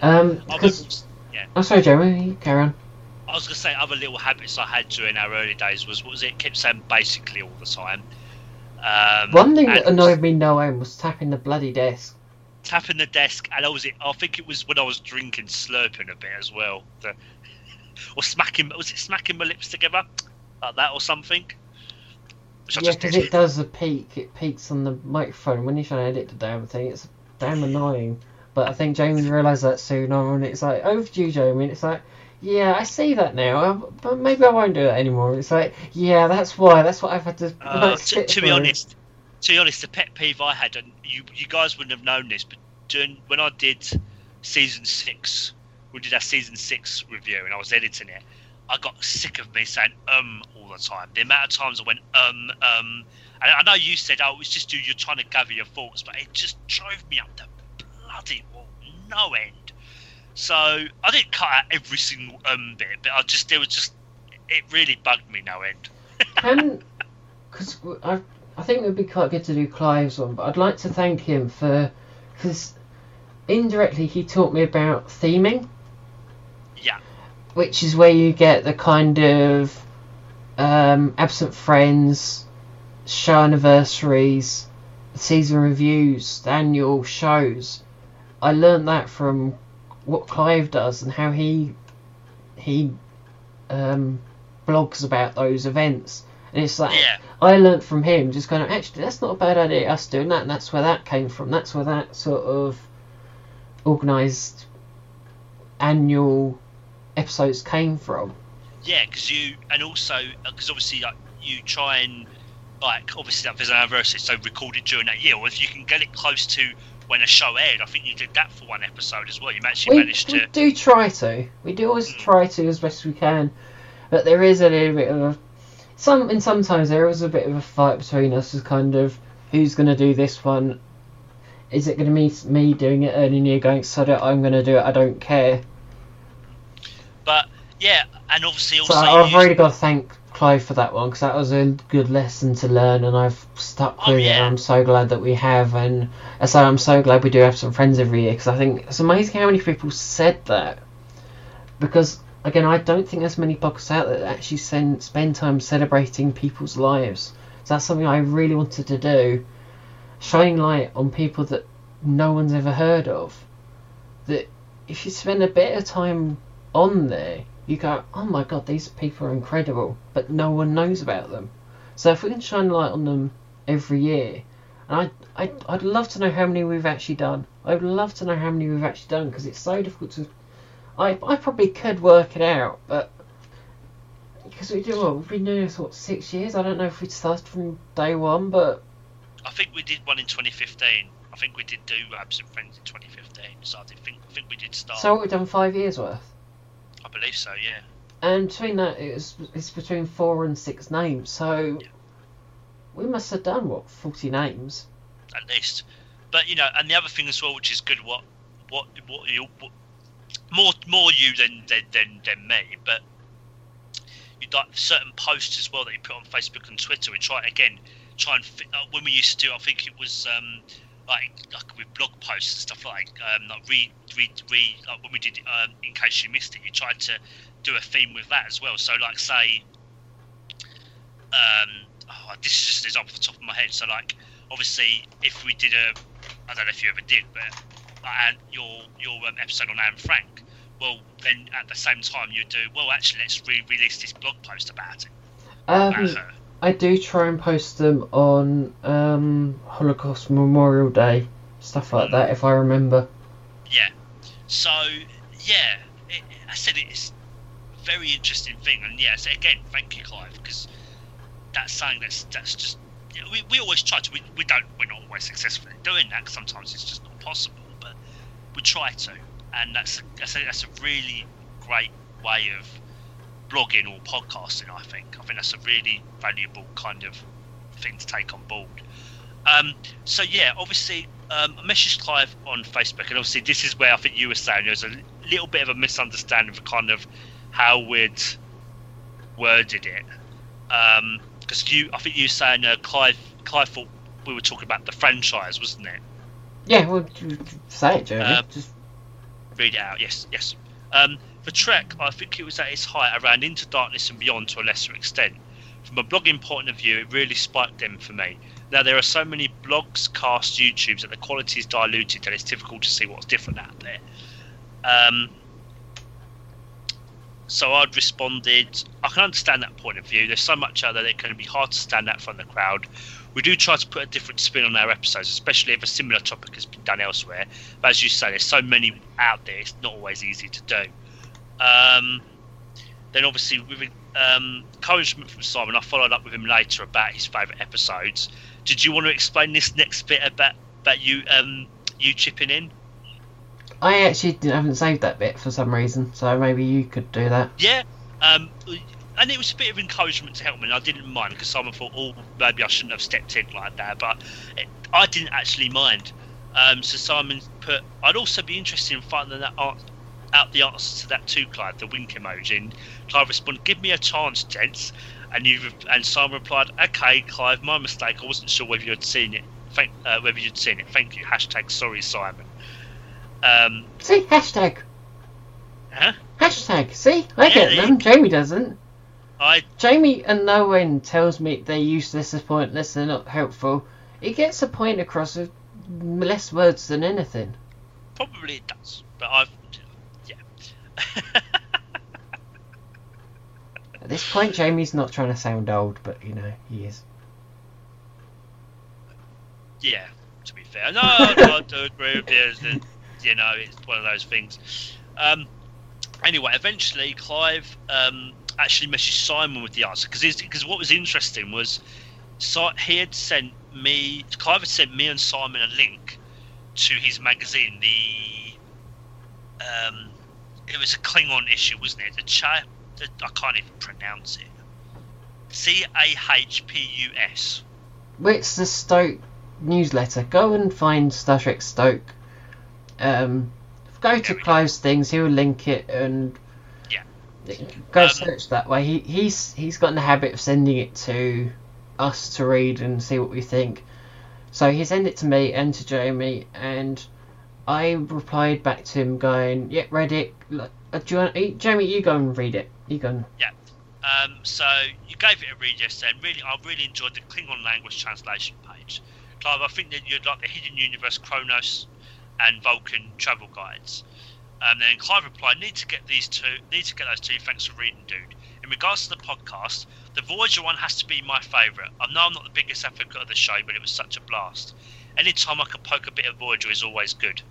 Um, because yeah. I'm sorry, Jeremy. Carry on. I was gonna say other little habits I had during our early days was what was it? Kept saying basically all the time. Um, One thing that annoyed me no end was tapping the bloody desk. Tapping the desk, and I was it. I think it was when I was drinking, slurping a bit as well, the, or smacking. Was it smacking my lips together like that or something? Which Yeah, just because it does a peak. It peaks on the microphone. When you're trying to edit the damn thing, it's damn annoying. But I think Jamie realised that soon on, and it's like, over to you, Jamie. And it's like, yeah, I see that now, but maybe I won't do that anymore. It's like, yeah, that's why. That's what I've had to. Uh, to, to be honest, to be honest, the pet peeve I had, and you you guys wouldn't have known this, but during when I did season six, we did our season six review, and I was editing it. I got sick of me saying um all the time. The amount of times I went um um, and I know you said oh it's just you you're trying to gather your thoughts, but it just drove me up the bloody wall, no end. So I didn't cut out every single um bit, but I just there was just it really bugged me no end. Can, because I, I think it would be quite good to do Clive's one, but I'd like to thank him for, because indirectly he taught me about theming. Yeah. Which is where you get the kind of um, absent friends, show anniversaries, season reviews, annual shows. I learned that from what Clive does and how he he um, blogs about those events. And it's like Yeah. I learnt from him, just kind of actually that's not a bad idea. Us doing that, and that's where that came from. That's where that sort of organised annual episodes came from. Yeah, because you and also because obviously like you try and like obviously like, there's an anniversary, so recorded during that year. Or if you can get it close to when a show aired, I think you did that for one episode as well. You actually We, managed we to. do try to. We do always Mm. try to as best we can, but there is a little bit of a some. And sometimes there was a bit of a fight between us, as kind of who's going to do this one. Is it going to be me doing it the year, going, "So I'm going to do it. I don't care." But yeah, and obviously also So I've you- really got to thank Clive for that one because that was a good lesson to learn, and I've stuck Oh, with it. yeah. And I'm so glad that we have, and uh, so I'm so glad we do have some friends every year because I think it's amazing how many people said that. Because again, I don't think there's many podcasts out that actually send, spend time celebrating people's lives. So that's something I really wanted to do, shining light on people that no one's ever heard of. That if you spend a bit of time on there, you go, oh my god, these people are incredible, but no one knows about them. So if we can shine light on them every year, and I, I, I'd love to know how many we've actually done. I'd love to know how many we've actually done because it's so difficult to. I, I probably could work it out, but Because we do what we've been doing this what six years. I don't know if we started from day one, but I think we did one in 2015. I think we did do Absent Friends in 2015. So I think I think we did start. so we've done five years worth. I believe so. Yeah. And between that, it's it's between four and six names. So Yeah. we must have done what forty names. at least. But you know, and the other thing as well, which is good, what what what you what, more more you than than than, than me, but you like certain posts as well that you put on Facebook and Twitter. We try again, try and fit, when we used to do. I think it was um, like like with blog posts and stuff like um, like read read read like when we did um, in case you missed it. You tried to do a theme with that as well. So like say. Um, oh, this is just an example off the top of my head. So like obviously, if we did a, I don't know if you ever did, but uh, your your um, episode on Anne Frank, well, then at the same time you do, well, actually, let's re-release this blog post about it, Um, about her. I do try and post them on um, Holocaust Memorial Day, stuff like that, if I remember. Yeah. So yeah, it, I said it's a very interesting thing, and yeah, so again, thank you, Clive, because that's something that's that's just we, we always try to we, we don't we're not always successful in doing that 'cause sometimes it's just not possible, we try to, and that's that's a, that's a really great way of blogging or podcasting. I think I think that's a really valuable kind of thing to take on board. Um, so yeah, obviously, um, I messaged Clive on Facebook, and obviously this is where I think you were saying there's a little bit of a misunderstanding of kind of how we'd worded it. Because you, I think you were saying uh, Clive, Clive thought we were talking about the franchise, wasn't it? Yeah, well, say it, Jeremy. Um, Just Read it out. Yes, yes. Um, the trek, I think it was at its height around Into Darkness and Beyond to a lesser extent. From a blogging point of view, it really spiked them for me. Now there are so many blogs, casts, YouTubes that the quality is diluted that it's difficult to see what's different out there. Um, so I'd responded, I can understand that point of view. There's so much out there that it can be hard to stand out from the crowd. We do try to put a different spin on our episodes, especially if a similar topic has been done elsewhere. But as you say, there's so many out there, it's not always easy to do. Um, then obviously with um, encouragement from Simon, I followed up with him later about his favourite episodes. Did you want to explain this next bit about about you um, you chipping in? I actually haven't saved that bit for some reason, so maybe you could do that. Yeah, um, and it was a bit of encouragement to help me. And I didn't mind because Simon thought, oh, maybe I shouldn't have stepped in like that, but it, I didn't actually mind. Um, so Simon put, I'd also be interested in finding that out, out the answer to that too, Clive, the wink emoji. And Clive responded, "Give me a chance, gents." And you and Simon replied, "Okay, Clive, my mistake. I wasn't sure whether you'd seen it. Thank, uh, whether you'd seen it. Thank you. Hashtag sorry, Simon." Um, See, hashtag. huh? Hashtag. See, I Yeah, get them. Jamie doesn't. I Jamie and no one tells me they're useless, they're pointless, they're not helpful. He gets a point across with less words than anything. Probably it does, but I've yeah. At this point, Jamie's not trying to sound old, but you know, he is. yeah, to be fair, no, I do agree with you. You know, it's one of those things. Um, anyway, eventually, Clive um, actually messaged Simon with the answer because because what was interesting was Si- he had sent me Clive had sent me and Simon a link to his magazine. The um, it was a Klingon issue, wasn't it? The cha- the, I can't even pronounce it. C A H P U S. It's the Stoke newsletter. Go and find Star Trek Stoke. Um, go to. Clive's things. He'll link it and. Go Um, search that way. He he's he's got in the habit of sending it to us to read and see what we think. So he sent it to me and to Jamie, and I replied back to him going, "Yeah, read it. Uh, Do you want, eh, Jamie? You go and read it. You go. And, Um, so you gave it a read yesterday, and really, I really enjoyed the Klingon language translation page. Clive, I think that you'd like the Hidden Universe, Kronos, and Vulcan travel guides. Um, then Clive replied, "Need to get these two. Need to get those two. Thanks for reading, dude." In regards to the podcast, the Voyager one has to be my favourite. I know I'm not the biggest advocate of the show, but it was such a blast. Anytime I can poke a bit of Voyager is always good.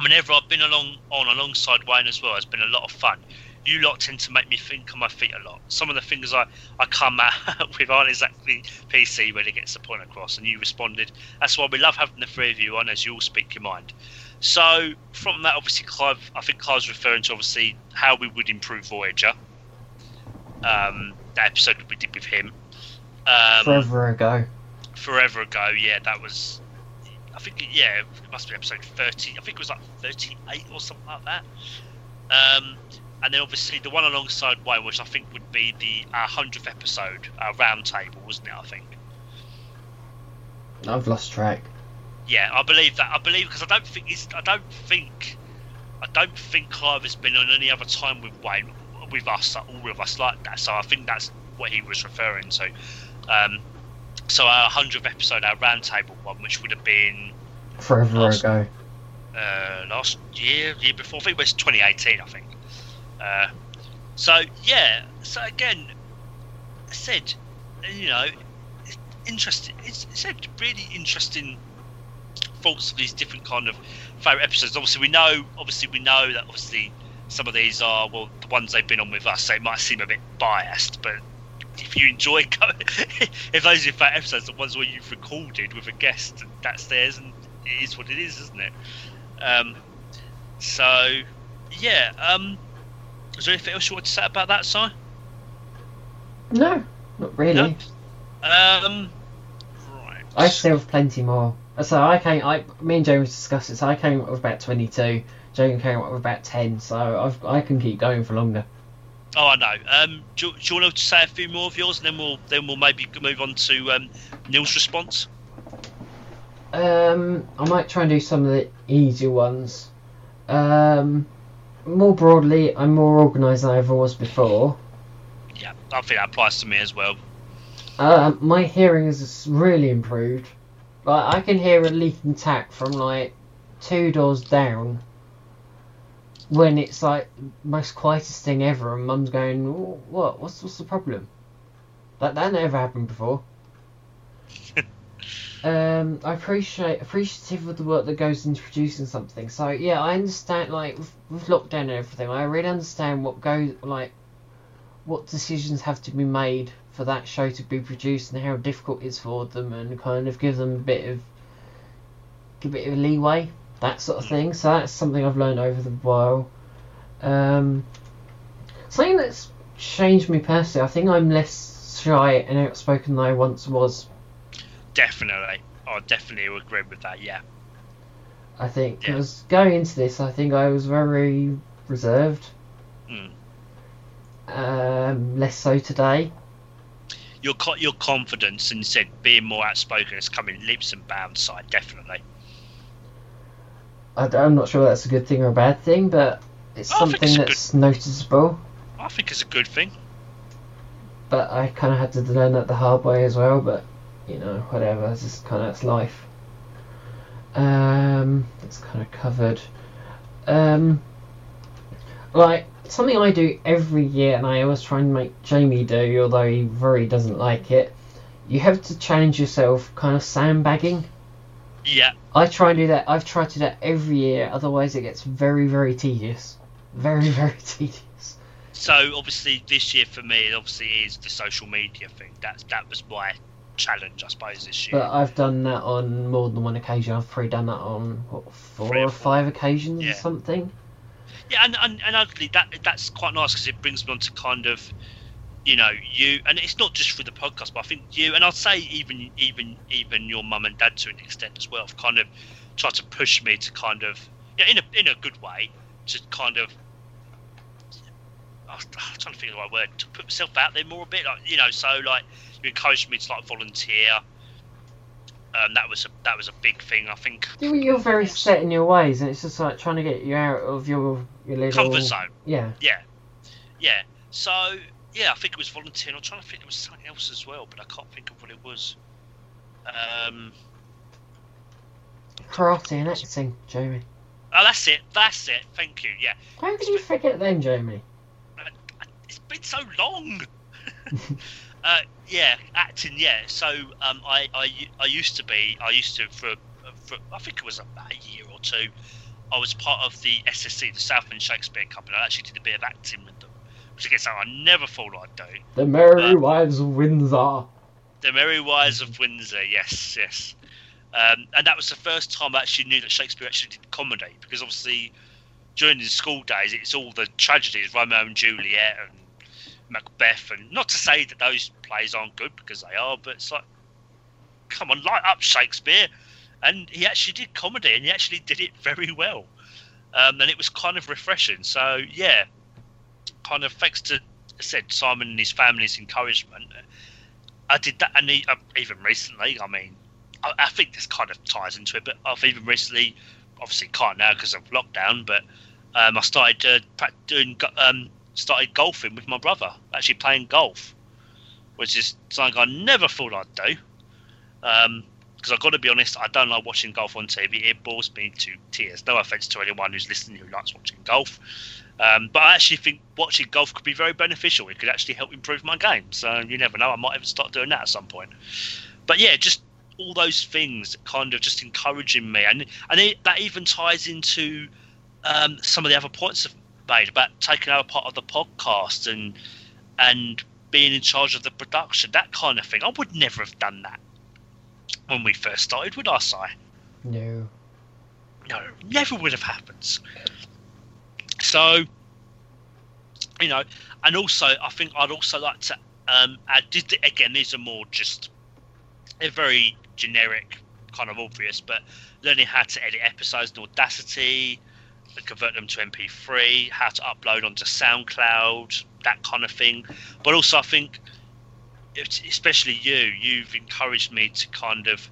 Whenever I've been along on alongside Wayne as well, it's been a lot of fun. you lot tend to make me think on my feet a lot. Some of the things I, I come out with aren't exactly PC when it gets the point across, and you responded. That's why we love having the three of you on, as you all speak your mind. So from that, obviously, Clive, I think Clive's referring to obviously how we would improve Voyager. Um, that episode we did with him. Um, Forever ago. forever ago. Yeah, that was. I think yeah, it must be episode thirty. I think it was like thirty-eight or something like that. Um, and then obviously the one alongside Wayne, which I think would be the hundredth episode, our round table, wasn't it? I think. I've lost track. Yeah, I believe that. I believe because I don't think it's. I don't think. I don't think Clive has been on any other time with Wayne, with us, all of us like that. So I think that's what he was referring to. Um, so our hundredth episode, our roundtable one, which would have been Forever Last- ago. uh, last year, year before. I think it was 2018. I think. Uh, so yeah. So again, I said, you know, interesting. It's, it's said really interesting thoughts of these different kind of favorite episodes. Obviously, we know. Obviously, we know that obviously some of these are well the ones they've been on with us. So it might seem a bit biased, but if you enjoy going, if those are your favorite episodes, the ones where you've recorded with a guest, that's theirs, and it is what it is, isn't it? Um, so yeah. Um, is there anything else you want to say about that, Si? No, not really. Um, right. I still have plenty more. So I came, I, me and James discussed it. So I came up with about twenty-two. Jane came up with about ten. So I've, I can keep going for longer. Oh, I know. Um, do, do you want to say a few more of yours, and then we'll then we'll maybe move on to um, Neil's response. Um, I might try and do some of the easier ones. Um, more broadly, I'm more organised than I ever was before. Yeah, I think that applies to me as well. Um, my hearing has really improved. Like I can hear a leaking tap from like two doors down. When it's like most quietest thing ever, and Mum's going, "Oh, "What? What's what's the problem?" That that never happened before. um, I appreciate appreciative of the work that goes into producing something. So yeah, I understand. Like with, with lockdown and everything, I really understand what goes like what decisions have to be made for that show to be produced and how difficult it is for them and kind of give them a bit of give it a leeway that sort of thing. So that's something I've learned over the while. Um, something that's changed me personally I think I'm less shy and outspoken than I once was. Definitely, I definitely would agree with that. Yeah, I think Yeah. because going into this I think I was very reserved. Mm. um, less so today your co- your confidence and said being more outspoken is coming leaps and bounds. Side definitely. I, am not sure that's a good thing or a bad thing but it's I something it's that's noticeable I think it's a good thing. but I kind of had to learn that the hard way as well. But you know, whatever. It's just kind of it's life. Um, it's kind of covered. Um, like something I do every year, and I always try and make Jamie do, although he very doesn't like it. You have to challenge yourself, kind of sandbagging. Yeah, I try and do that. I've tried to do that every year. Otherwise, it gets very, very tedious. Very, very tedious. So obviously this year for me, obviously is the social media thing. That that was my challenge, I suppose, this year. But I've done that on more than one occasion. I've probably done that on what, four or or five occasions Yeah. or something. Yeah, and and, and ugly that that's quite nice because it brings me on to kind of, you know, you and it's not just for the podcast, but I think you and I'd say even even even your mum and dad to an extent as well, have kind of tried to push me to kind of, yeah, in a in a good way, to kind of. I was trying to think of the right word to put myself out there more a bit, like you know. So like, you encouraged me to like volunteer. Um, that was a that was a big thing. I think You- You're very set in your ways, and it's just like trying to get you out of your your little comfort zone. Yeah, Yeah, yeah. So yeah, I think it was volunteering. I'm trying to think there was something else as well, but I can't think of what it was. Um, karate and acting, Jamie. oh, that's it. That's it. Thank you. Yeah, How could you forget then, Jamie? it's been so long. uh, yeah, acting. Yeah. So um, I, I I used to be. I used to for, for I think it was about a year or two. I was part of the SSC, the Southend Shakespeare Company. I actually did a bit of acting with them. which I guess I never thought I'd do. The Merry Uh, Wives of Windsor. The Merry Wives of Windsor, yes, yes. Um, and that was the first time I actually knew that Shakespeare actually did comedy, because obviously during his school days, it's all the tragedies, Romeo and Juliet and Macbeth, and not to say that those plays aren't good because they are, but it's like, come on, light up Shakespeare. And he actually did comedy, and he actually did it very well. Um, and it was kind of refreshing. So yeah, kind of thanks to said Simon and his family's encouragement, I did that, and he, uh, even recently, I mean, I, I think this kind of ties into it, but I've even recently, obviously can't now because of lockdown, but um, I started uh, doing um, started golfing with my brother, actually playing golf, which is something I never thought I'd do. Because I've got to be honest, I don't like watching golf on TV. It bores me to tears. No offense to anyone who's listening who likes watching golf. Um, but I actually think watching golf could be very beneficial. It could actually help improve my game. So you never know. I might even start doing that at some point. But yeah, just all those things kind of just encouraging me, and and it, that even ties into um, some of the other points I've made about taking over part of the podcast and and being in charge of the production, that kind of thing. I would never have done that when we first started, would I, Si? No. No, never would have happened. So, you know, and also I think I'd also like to um, add. Again, these are more just they're very generic, kind of obvious, but learning how to edit episodes in Audacity, convert them to MP3, how to upload onto SoundCloud, that kind of thing. But also, I think, especially you, you've encouraged me to kind of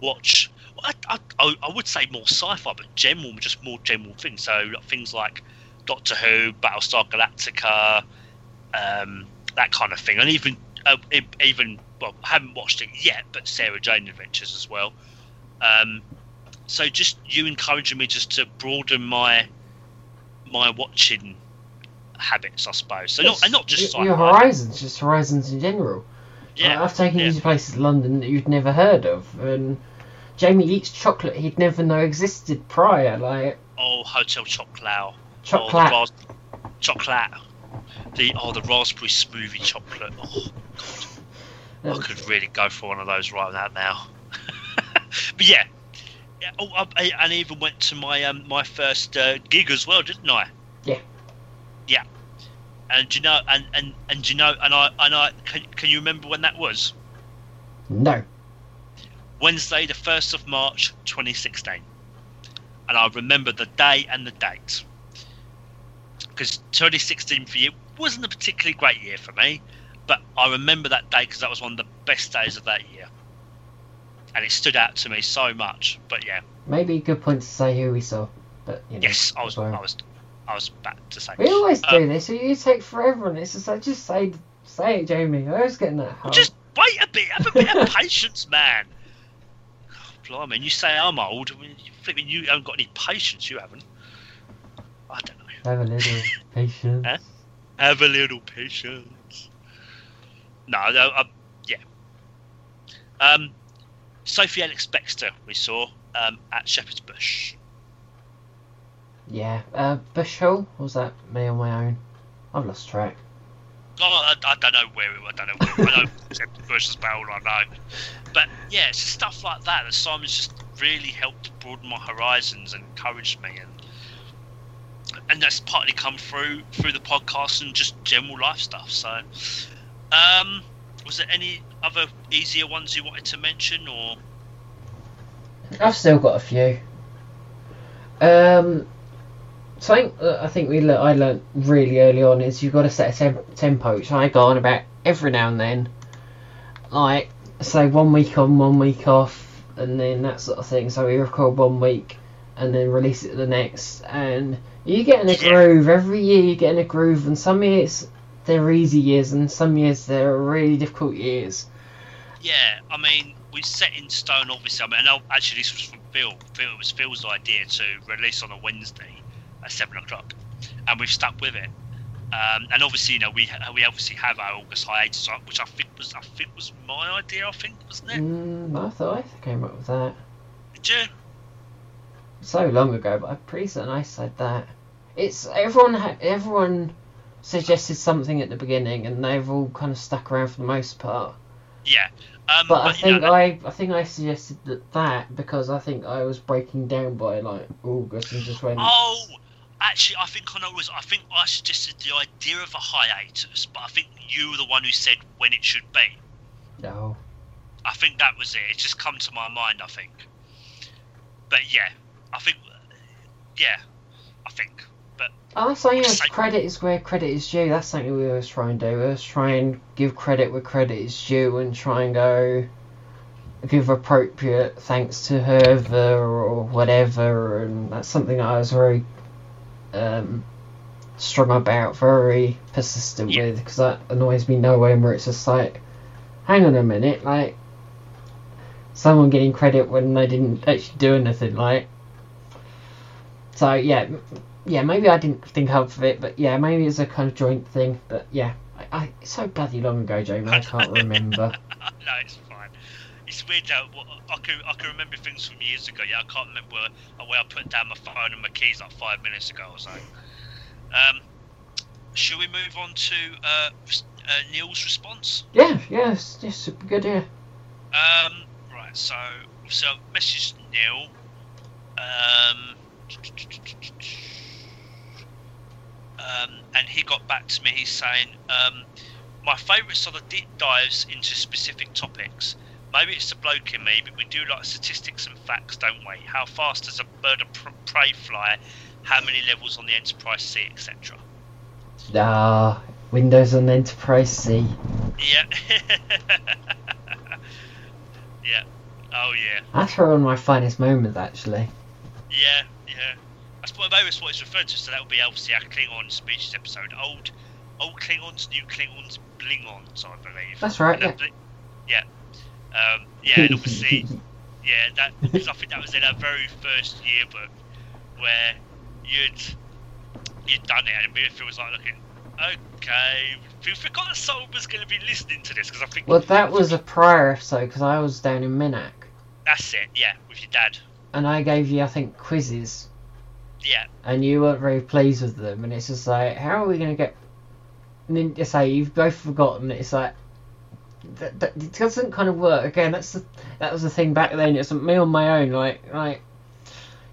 watch. I, I, I would say more sci-fi, but general, just more general things. So things like Doctor Who, Battlestar Galactica, um, that kind of thing, and even uh, even well, I haven't watched it yet, but Sarah Jane Adventures as well. Um, so just you encouraging me just to broaden my my watching habits, I suppose. So not and not just your, your horizons, just horizons in general. Yeah, I've taken yeah. you to places in London that you'd never heard of, and Jamie eats chocolate he'd never know existed prior, like Oh, Hotel Chocolat. chocolate. Oh, ras- chocolate. The oh, the raspberry smoothie chocolate. Oh, I um, could really go for one of those right now. but yeah. Oh, I, I, and even went to my um, my first uh, gig as well, didn't I? Yeah. Yeah. And you know, and and and you know, and I and I can, can you remember when that was? No. Wednesday, the first of March, 2016, and I remember the day and the date because 2016 for you wasn't a particularly great year for me, but I remember that day because that was one of the best days of that year, and it stood out to me so much. But yeah, Maybe a good point to say who we saw, but you know. yes, I was, well. I was, I was about to say. We always Uh, do this. You take forever, and it's just like just say, say it, Jamie. I was getting that. Hard. Just wait a bit, have a bit of patience, man. Blimey, and you say I'm old. I mean, You you haven't got any patience. You haven't. I don't know. have a little patience. Huh? Have a little patience. No, no, uh, yeah. Um, Sophie Ellis-Bextor we saw um, at Shepherd's Bush. Yeah. Uh, Bush Hall? Or was that me on my own? I've lost track. Oh, I, I don't know where we were. I don't know. Where, I know Shepherd's Bush is about I know. But yeah, it's stuff like that that Simon's just really helped broaden my horizons and encouraged me, and and that's partly come through through the podcast and just general life stuff. So, um, was there any other easier ones you wanted to mention, or I've still got a few. Um, something that I think we le- I learned really early on is you've got to set a temp- tempo, which I go on about every now and then. Like, say one week on, one week off, and then that sort of thing. So we record one week and then release it the next, and you get in a Yeah. groove. Every year you get in a groove, and some years they're easy years, and some years they're really difficult years. yeah? I mean, we set in stone, obviously. I mean, and I'll- actually, this was from Phil. Phil. It was Phil's idea to release on a Wednesday at seven o'clock, and we've stuck with it. Um, and obviously, you know, we we obviously have our August hiatus, on, which I think was I think was my idea. I think wasn't it? Mm, I thought I came up with that. Did you? so long ago, but I'm pretty certain I said that. It's everyone. Everyone suggested something at the beginning, and they've all kind of stuck around for the most part. Yeah. Um, But I think know, I, I think I suggested that, that because I think I was breaking down by like August and just went. Oh, actually, I think I know was. I think I suggested the idea of a hiatus, but I think you were the one who said when it should be. No. I think that was it. It's just come to my mind. I think. But yeah, I think. Yeah, I think. But Oh, that's something else. Credit is where credit is due. That's something we always try and do. We always try and give credit where credit is due and try and go give appropriate thanks to whoever or whatever. And that's something I was very um, strong about, very persistent Yeah. with, because that annoys me no end where it's just like, hang on a minute, like, someone getting credit when they didn't actually do anything, like. So, yeah, yeah, maybe I didn't think of it, but yeah, maybe it's a kind of joint thing. But yeah, I, I it's so bloody long ago, Jamie. I can't remember. no, it's fine. It's weird well, I can I can remember things from years ago. Yeah, I can't remember where, where I put down my phone and my keys like five minutes ago or so. Um, should we move on to uh, uh, Neil's response? Yeah, yeah, it's, it's super good. Yeah, Um, right. So so message Neil. Um, um, and he got back to me. He's saying, um, my favourites are the deep dives into specific topics. Maybe it's the bloke in me, but we do like statistics and facts, don't we? How fast does a bird of prey fly? How many levels on the Enterprise C, etc. ah, Windows on the Enterprise C. Yeah. yeah. Oh yeah. That's one of my finest moments, actually. Yeah, yeah. That's what that's what it's referred to. So that would be obviously our Klingon speeches episode. Old, old Klingons, new Klingons, Blingons, I believe. That's right. And Yeah. yeah. Um, yeah, and obviously, yeah, that because I think that was in our very first yearbook where you'd you'd done it, and it was like looking. Okay, we forgot that someone was going to be listening to this because I think well, that was a prior episode because I was down in Minac, that's it. Yeah, with your dad. and I gave you, I think, quizzes, Yeah, and you weren't very pleased with them, and it's just like, how are we going to get? And then say you've both forgotten. It's like. That, that, it doesn't kind of work again. That's the, that was the thing back then. It's me on my own, like like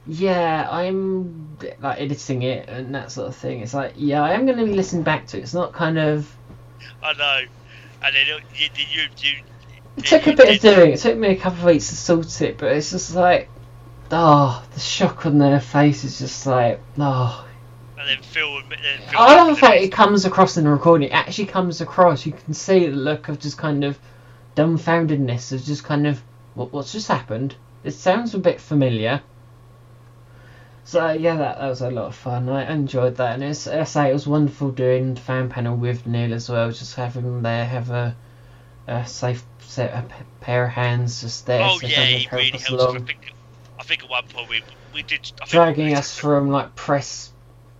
yeah, I'm like editing it and that sort of thing. It's like yeah, I am going to be listening back to it. It's not kind of I know. And then you, you, you, It took a bit of doing. It took me a couple of weeks to sort it, but it's just like, oh, the shock on their face is just like, oh. And then Phil, and- then Phil I love the fact it comes across in the recording. It actually comes across. You can see the look of just kind of dumbfoundedness of just kind of what what's just happened. It sounds a bit familiar. So yeah, that, that was a lot of fun. I enjoyed that, and it's, I say it was wonderful doing the fan panel with Neil as well. Just having him there, have a, a safe set, a p- pair of hands just there. Oh to yeah, he really us I think, think at one point we we did. I think dragging we- us from like press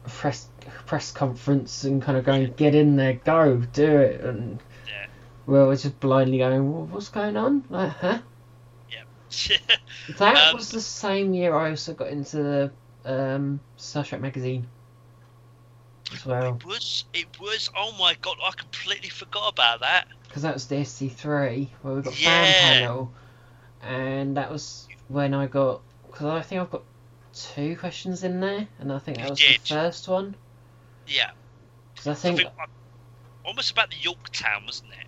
press press conference and kind of going get in there go do it and Yeah. we were just blindly going well, what's going on like huh Yeah. that Um, was the same year I also got into the um, Star Trek magazine well It was. It was. Oh my god! I completely forgot about that. because that was the SC3 where we got Yeah. fan panel and that was when I got because I think I've got two questions in there and I think that was the first one Yeah. because I I think think almost about the Yorktown, wasn't it?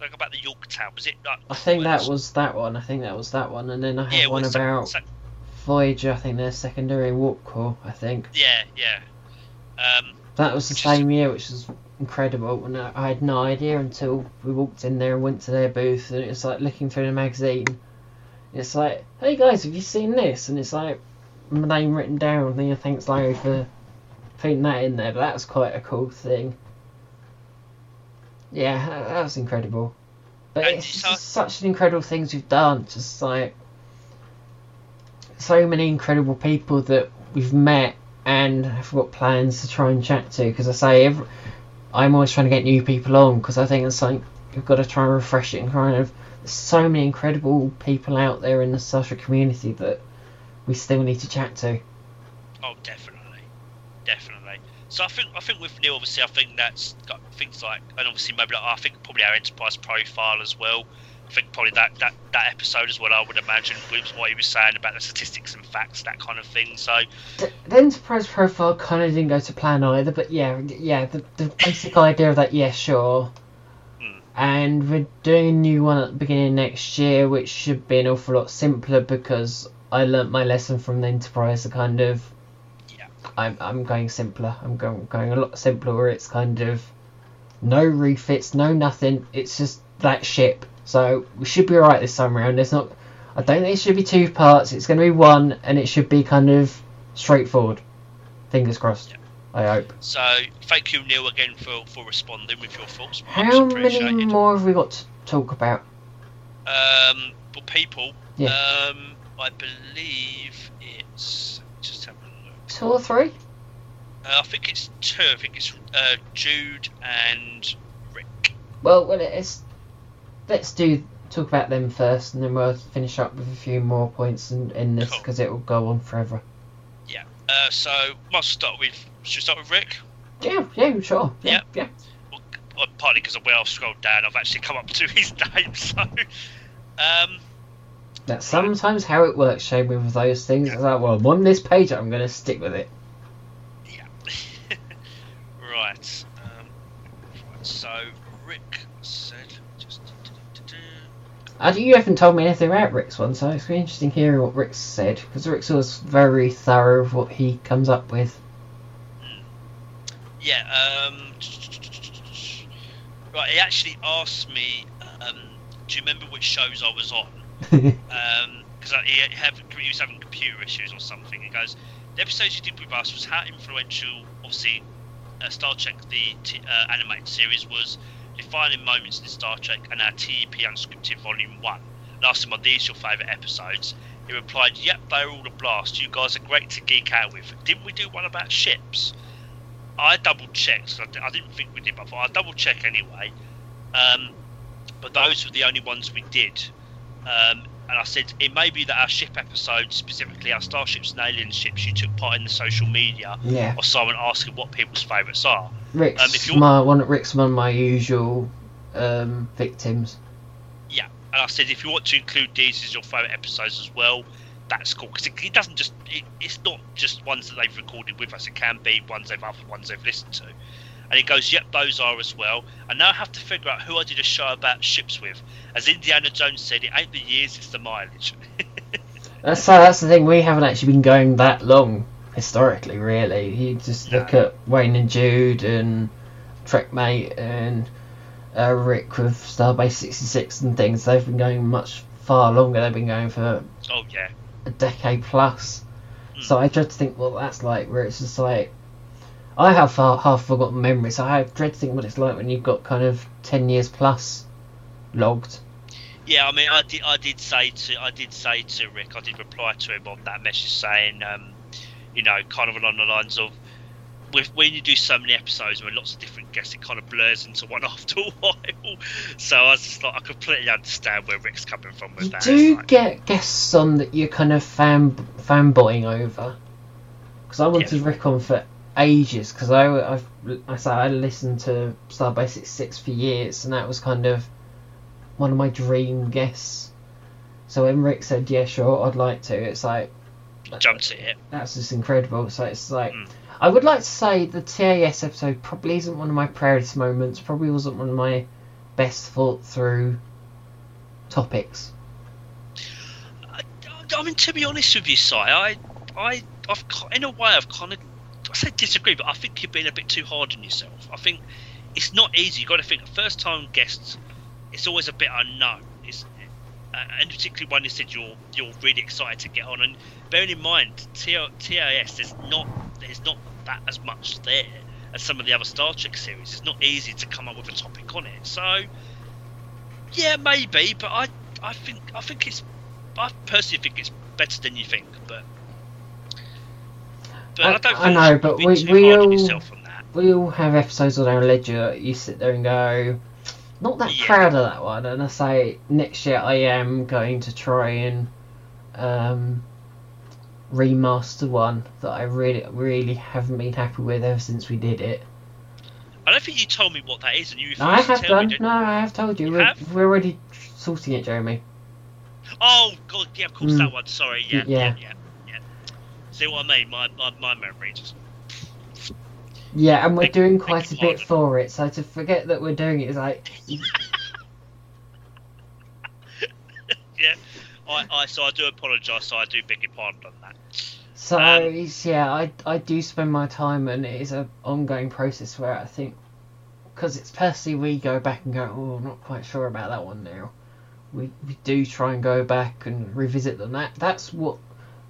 Like about the Yorktown, was it? Like, I think that was- was that one. I think that was that one, and then I had Yeah, one was about so- Voyager. I think their secondary warp core. I think yeah, yeah. Um, that was the Which is- same year, which was incredible. And I I had no idea until we walked in there and went to their booth, and it was like looking through the magazine. It's like, hey guys, have you seen this? And it's like my name written down. And then thanks Larry for putting that in there. But that was quite a cool thing. Yeah, that, that was incredible. But And it's just such an incredible things we've done. Just like so many incredible people that we've met and have got plans to try and chat to. Because I say, every, I'm always trying to get new people on because I think it's like we've got to try and refresh it and kind of. So many incredible people out there in the social community that we still need to chat to. oh, definitely, definitely. So I think I think with Neil, obviously, I think that's got things like, and obviously maybe like, I think probably our enterprise profile as well. I think probably that, that, that episode as well. I would imagine was what he was saying about the statistics and facts, that kind of thing. So The, the enterprise profile kind of didn't go to plan either, but yeah, yeah, the, the basic idea of that, yeah, sure. And we're doing a new one at the beginning of next year, which should be an awful lot simpler because I learnt my lesson from the enterprise. Kind of, Yeah. I'm I'm going simpler. I'm going going a lot simpler, where it's kind of no refits, no nothing. It's just that ship. So we should be alright this time around. There's not. I don't think it should be two parts. It's going to be one, and it should be kind of straightforward. Fingers crossed. Yeah. I hope. so thank you, Neil, again for, for responding with your thoughts. Much How many more have we got to talk about? Um, but people, Yeah. um, I believe it's just have a look. Two or three? Uh, I think it's two. I think it's uh, Jude and Rick. Well, well, it's let's do talk about them first, and then we'll finish up with a few more points in, in this Cool. because it will go on forever. Yeah. Uh, so must start with. Should we start with Rick? Yeah, yeah, sure. Yeah, yeah. Well, uh, partly because of where I've scrolled down, I've actually come up to his name. So, um, That's sometimes how it works, Shane, with those things. It's like, well, I'm on this page, I'm going to stick with it. yeah. right. Um, right. So Rick said. Just. Uh, you haven't told me anything about Rick's one, so it's really interesting hearing what Rick said, because Rick's was very thorough of what he comes up with. Yeah. Um, right. He actually asked me. Um, do you remember which shows I was on? because he, he was having computer issues or something. He goes, the episodes you did with us was how influential, obviously, uh, Star Trek, the t- uh, animated series, was defining moments in Star Trek and our TEP Unscripted Volume 1. Last him, are these your favourite episodes? He replied, yep, they're all a blast. You guys are great to geek out with. Didn't we do one about ships? I double checked. I, didn't think we did, but I thought I'll double check anyway. Um, but those were the only ones we did. Um, and I said it may be that our ship episode, specifically our starships and alien ships, you took part in the social media yeah, or someone asking what people's favourites are. Rick's um, my one. Rick's one of my usual um, victims. Yeah, and I said if you want to include these as your favourite episodes as well, that's cool because it, it doesn't just it, it's not just ones that they've recorded with us. It can be ones they've other ones they've listened to. And he goes, yep, those are as well. And now I have to figure out who I did a show about ships with. As Indiana Jones said, it ain't the years, it's the mileage. That's so. That's the thing. We haven't actually been going that long historically, really. You just look at Wayne and Jude and Trekmate and uh, Rick with Starbase 66 and things. They've been going much far longer. They've been going for oh yeah, a decade plus. Mm. So I dread to think what that's like, where it's just like. I have far, half forgotten memories, so I dread to think what it's like when you've got kind of 10 years plus logged. Yeah, I mean, I did. I did say to. I did say to Rick. I did reply to him on that message saying, um, you know, kind of along the lines of, with when you do so many episodes with lots of different guests, it kind of blurs into one after a while. So I was just like, I completely understand where Rick's coming from with You that. do like, get guests on that you're kind of fan fanboying over. Because I wanted Yeah. Rick on for ages. Because I I've, I say I listened to Starbase Six for years, and that was kind of one of my dream guests. So when Rick said yeah, sure, I'd like to, it's like jumped at it. that's just incredible. So it's like Mm. I would like to say the TAS episode probably isn't one of my proudest moments. Probably wasn't one of my best thought through topics. I, mean, to be honest with you, Si, I, I, I've in a way, I've kind of, I say disagree, but I think you're being a bit too hard on yourself. I think it's not easy. You've got to think first time guests, it's always a bit unknown. Uh, and particularly when you said you're you're really excited to get on. And bearing in mind, T- TAS there's not there's not that as much there as some of the other Star Trek series. It's not easy to come up with a topic on it. So yeah, maybe, but I I think I think it's I personally think it's better than you think, but. But I, I- don't I think know, but we- we all- yourself on that. we all have episodes on our ledger. You sit there and go, not that Yeah. proud of that one. And I say next year I am going to try and um, remaster one that I really, really haven't been happy with ever since we did it. I don't think you told me what that is, and you No, I have done. me. No, I have told you. You we're, have? we're already sorting it, Jeremy. Oh God, yeah, of course Mm. that one. Sorry, yeah, yeah, Yeah. yeah, yeah. See what I mean? My my, my memory just. Yeah, and we're doing quite a bit for it. So to forget that we're doing it is like, Yeah, I, I so I do apologise. So I do beg your pardon on that. so Um, yeah, I I do spend my time, and it is an ongoing process where I think, because it's personally we go back and go, oh, I'm not quite sure about that one now. We we do try and go back and revisit them. That that's what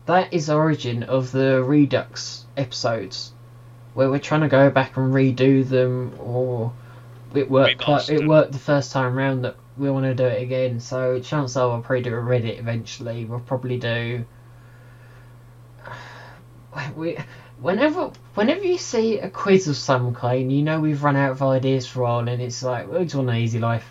that is origin of the Redux episodes, where we're trying to go back and redo them, or it worked quite, it worked the first time round that we want to do it again. So chances are we'll probably do a Redux eventually. We'll probably do. We, whenever whenever you see a quiz of some kind, you know we've run out of ideas for a while, and it's like we just want an easy life.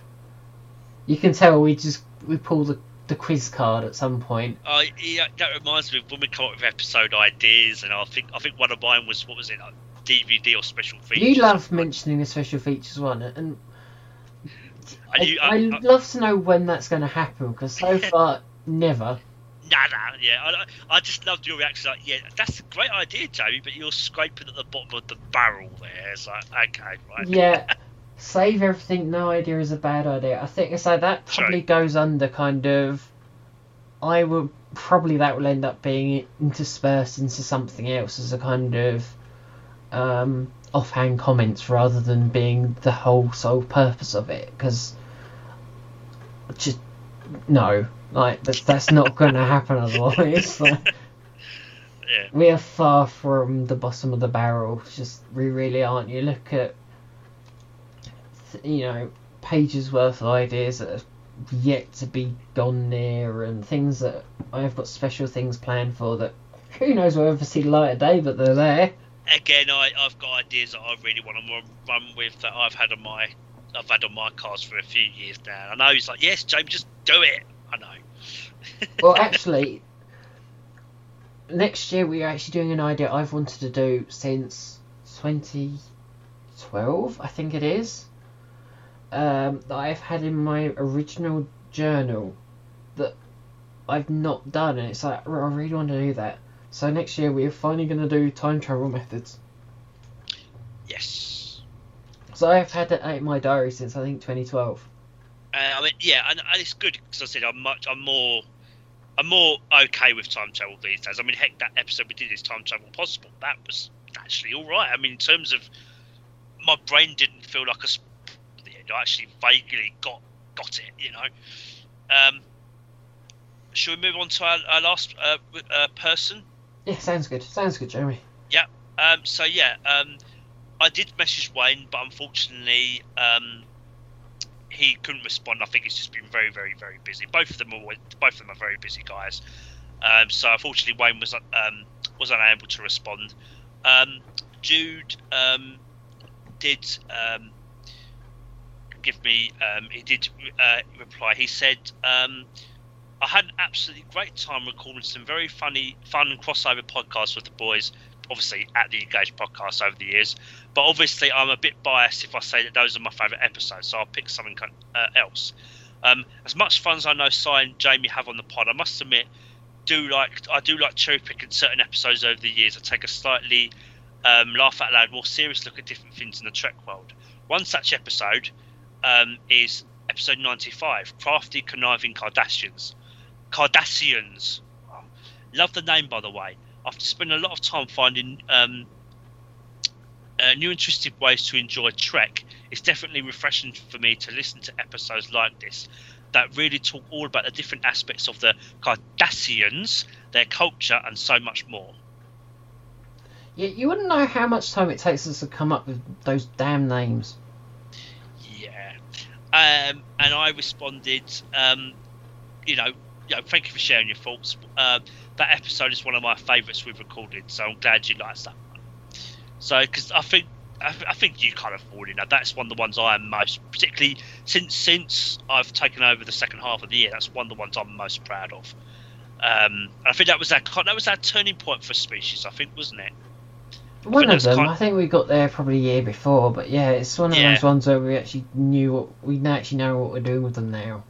You can tell we just we pull the, the quiz card at some point. I yeah, that reminds me of when we come up with episode ideas, and I think I think one of mine was what was it, DVD or special features. You love mentioning the special features one, and I, you, I, I, I, love to know when that's going to happen because so far never. Nah, nah, yeah. I, I just loved your reaction. Like, yeah, that's a great idea, Jamie, but you're scraping at the bottom of the barrel there. It's like, okay, right. Yeah, save everything. No idea is a bad idea. I think so. That probably goes under kind of. I would probably that will end up being interspersed into something else as a kind of um, offhand comments rather than being the whole sole purpose of it. Because just no, like that's that's not going to happen otherwise. Like, Yeah. we are far from the bottom of the barrel. Just we really aren't. You look at, you know, pages worth of ideas that have yet to be gone near, and things that I've got special things planned for that who knows we'll ever see the light of day, but they're there. Again, I, I've got ideas that I really want to run, with that I've had on my I've had on my cards for a few years now. I know he's like, yes, Jamie, just do it. I know. Well, actually, next year we're actually doing an idea I've wanted to do since 2012, I think it is. Um, that I've had in my original journal that I've not done, and it's like I really want to do that. So next year we're finally going to do time travel methods. yes. So I've had that in my diary since I think 2012. Uh, I mean, yeah, and, and it's good because I said I'm much, I'm more, I'm more okay with time travel these days. I mean, heck, that episode we did is time travel possible. That was actually all right. I mean, in terms of my brain didn't feel like a, sp- at the end. I actually vaguely got got it. You know. Um, should we move on to our, our last uh, uh, person? Yeah, sounds good. Sounds good, Jeremy. Yeah. Um, so yeah, um, I did message Wayne, but unfortunately, um, he couldn't respond. I think he's just been very, very, very busy. Both of them are both of them are very busy guys. Um, so unfortunately, Wayne was um, was unable to respond. Um, Jude um, did um, give me. Um, he did uh, reply. He said. Um, I had an absolutely great time recording some very funny, fun crossover podcasts with the boys obviously at the Engaged podcast over the years. But obviously, I'm a bit biased if I say that those are my favourite episodes, so I'll pick something uh, else. Um, as much fun as I know Si and Jamie have on the pod, I must admit, do like I do like cherry picking certain episodes over the years. I take a slightly um, laugh out loud, more serious look at different things in the Trek world. One such episode um, is episode 95, Crafty Conniving Kardashians. Cardassians. Love the name, by the way. I've spent a lot of time finding um, uh, new interesting ways to enjoy Trek. It's definitely refreshing for me to listen to episodes like this that really talk all about the different aspects of the Cardassians, their culture, and so much more. Yeah, you wouldn't know how much time it takes us to come up with those damn names. Yeah. Um, and I responded, um, you know, you know, thank you for sharing your thoughts. Um, that episode is one of my favourites we've recorded, so I'm glad you liked that one. So, because I think I, I think you kind of fall in that. That's one of the ones I am most, particularly since since I've taken over the second half of the year. That's one of the ones I'm most proud of. Um, I think that was that that was our turning point for species. I think, wasn't it? One of them, kind- I think we got there probably a year before, but yeah, it's one of Yeah. those ones where we actually knew what we actually know what we're doing with them now.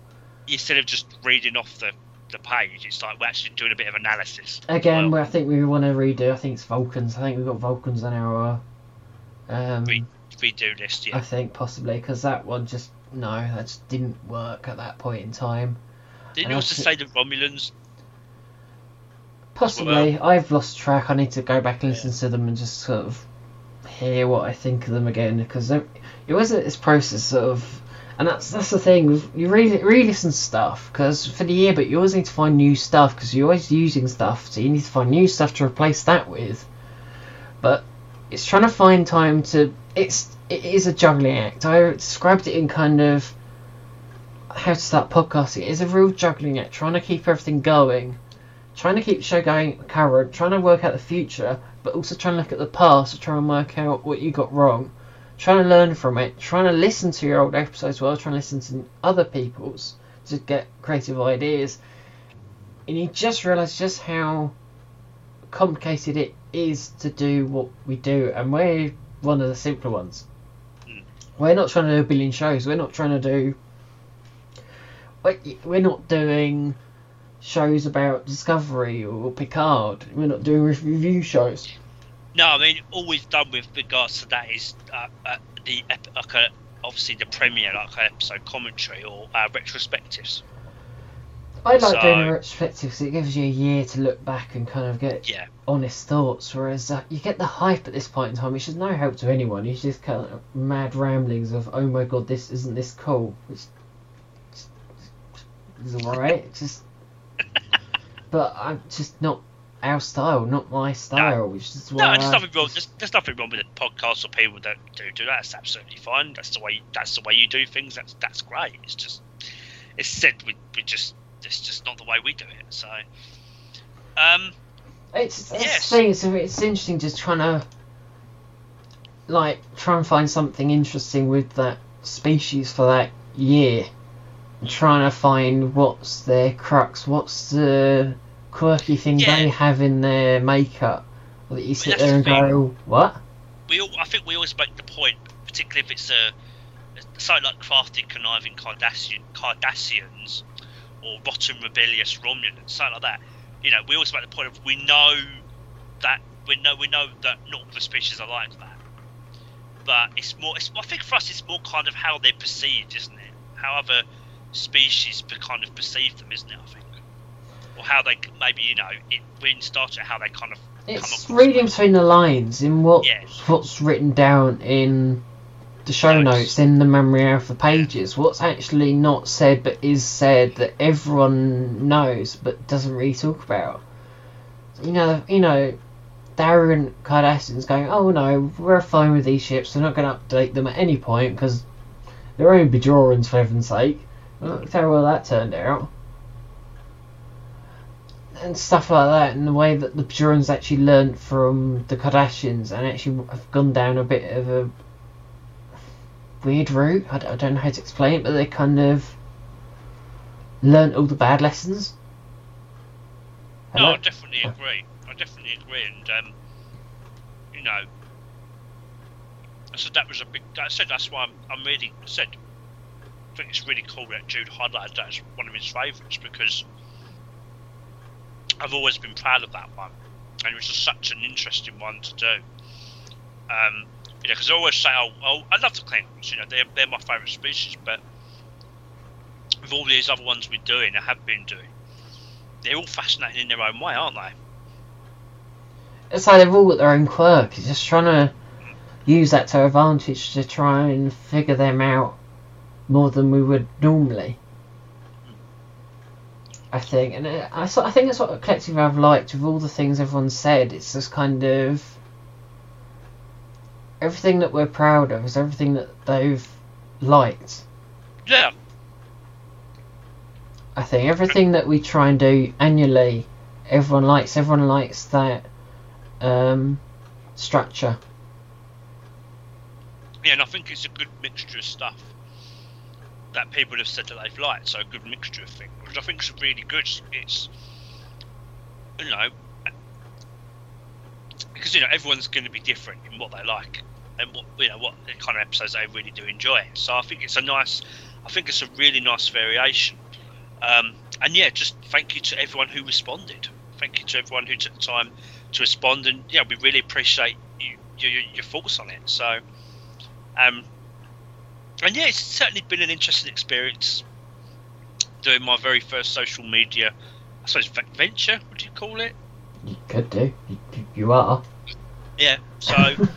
Instead of just reading off the, the page, it's like we're actually doing a bit of analysis. Again, Well- I think we want to redo. I think it's Vulcans. I think we've got Vulcans on our. Um, Re- Redo I yeah. I think possibly because that one just no, that just didn't work at that point in time. Didn't you also say the Romulans? Possibly, I've lost track. I need to go back and listen to them and just sort of hear what I think of them again because it was this process of, and that's that's the thing. You really re-listen to stuff because for the year, but you always need to find new stuff because you're always using stuff, so you need to find new stuff to replace that with. But it's trying to find time to. It's it is a juggling act. I described it in kind of how to start podcasting. It is a real juggling act, trying to keep everything going trying to keep the show going current, trying to work out the future, but also trying to look at the past to try and work out what you got wrong, trying to learn from it, trying to listen to your old episodes as well, trying to listen to other people's to get creative ideas. And you just realise just how complicated it is to do what we do, and we're one of the simpler ones. Mm. We're not trying to do a billion shows. We're not trying to do. we- We're not doing shows about Discovery or Picard. We're not doing review shows. No, I mean all we've done with regards to that is uh, uh, the ep- like a, obviously the premiere, like an episode commentary or uh, retrospectives. I like So- doing a retrospective because it gives you a year to look back and kind of get Yeah, honest thoughts. Whereas uh, you get the hype at this point in time, which is no help to anyone. It's just kind of mad ramblings of, oh my god, this isn't this cool. Which is alright. It's just, but I'm just not our style, not my style. Which is no, there's I nothing wrong. There's, there's nothing wrong with the podcast or people that do do that. That's absolutely fine. That's the way. That's the way you do things. That's that's great. It's just it's said we we just it's just not the way we do it. So, um, It's, it's Yes. thing. It's, it's interesting just trying to like try and find something interesting with that species for that year. Trying to find what's their crux, what's the quirky thing Yeah. they have in their makeup that you sit there and thing. go, what? we all, I think we always make the point, particularly if it's a something like crafty, conniving Cardassian, Cardassians or rotten, rebellious Romulans, something like that. You know, we always make the point of we know that we know we know that not all the species are like that, but it's more. It's, I think for us, it's more kind of how they're perceived, isn't it? How other species kind of perceive them, isn't it? Or how they maybe you know it, in Star Trek how they kind of It's reading between the lines in what Yeah. what's written down in the show Notes. notes, in the memory alpha pages, what's actually not said but is said that everyone knows but doesn't really talk about. You know, you know, Darren Cardassian's going, oh no, we're fine with these ships. We're not going to update them at any point because they're only Bajorans for heaven's sake. Well, Look how well that turned out. And stuff like that, and the way that the Bajorans actually learnt from the Cardassians and actually have gone down a bit of a weird route. I don't know how to explain it, but they kind of learnt all the bad lessons. I No, I definitely agree. I definitely agree, and um, you know, I said that was a big. I said that's why I'm, I'm really I said. I think it's really cool that Jude highlighted that as one of his favourites because I've always been proud of that one, and it was just such an interesting one to do. Um, you know, because I always say, oh, oh, I love the Klingons. You know, they're they're my favourite species, but with all these other ones we're doing, I have been doing, they're all fascinating in their own way, aren't they? It's like they've all got their own quirk. Just trying to use that to advantage to try and figure them out more than we would normally. I think, and uh, I, sort- I think that's what collectively I've liked with all the things everyone said. It's just kind of everything that we're proud of is everything that they've liked. Yeah, I think everything that we try and do annually, everyone likes. Everyone likes that um, structure. yeah, and I think it's a good mixture of stuff that people have said that they've liked. So a good mixture of things, which I think is really good. It's you know, because you know everyone's going to be different in what they like and what you know what kind of episodes they really do enjoy. So I think it's a nice, I think it's a really nice variation. Um, and yeah, just thank you to everyone who responded. Thank you to everyone who took the time to respond, and yeah, we really appreciate you, your, your thoughts on it. So, um, and yeah, it's certainly been an interesting experience doing my very first social media, I suppose venture. Would you call it? You could do. You, you are. Yeah. So.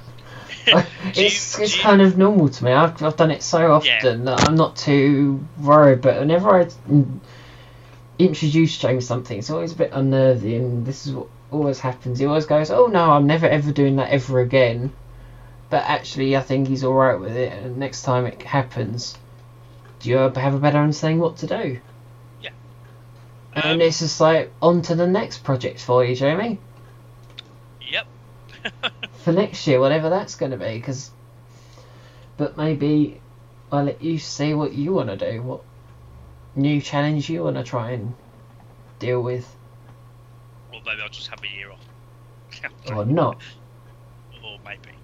it's you, it's you... kind of normal to me. I've, I've done it so often yeah. that I'm not too worried. But whenever I introduce James something, it's always a bit unnerving. This is what always happens. He always goes, "Oh no, I'm never ever doing that ever again." But actually, I think he's all right with it. And next time it happens, do you have a better understanding what to do? Yeah. And um, it's just like on to the next project for you, Jamie. Yep. for next year, whatever that's going to be, because. But maybe I'll let you see what you want to do, what new challenge you want to try and deal with. Or maybe I'll just have a year off. or not. Or maybe.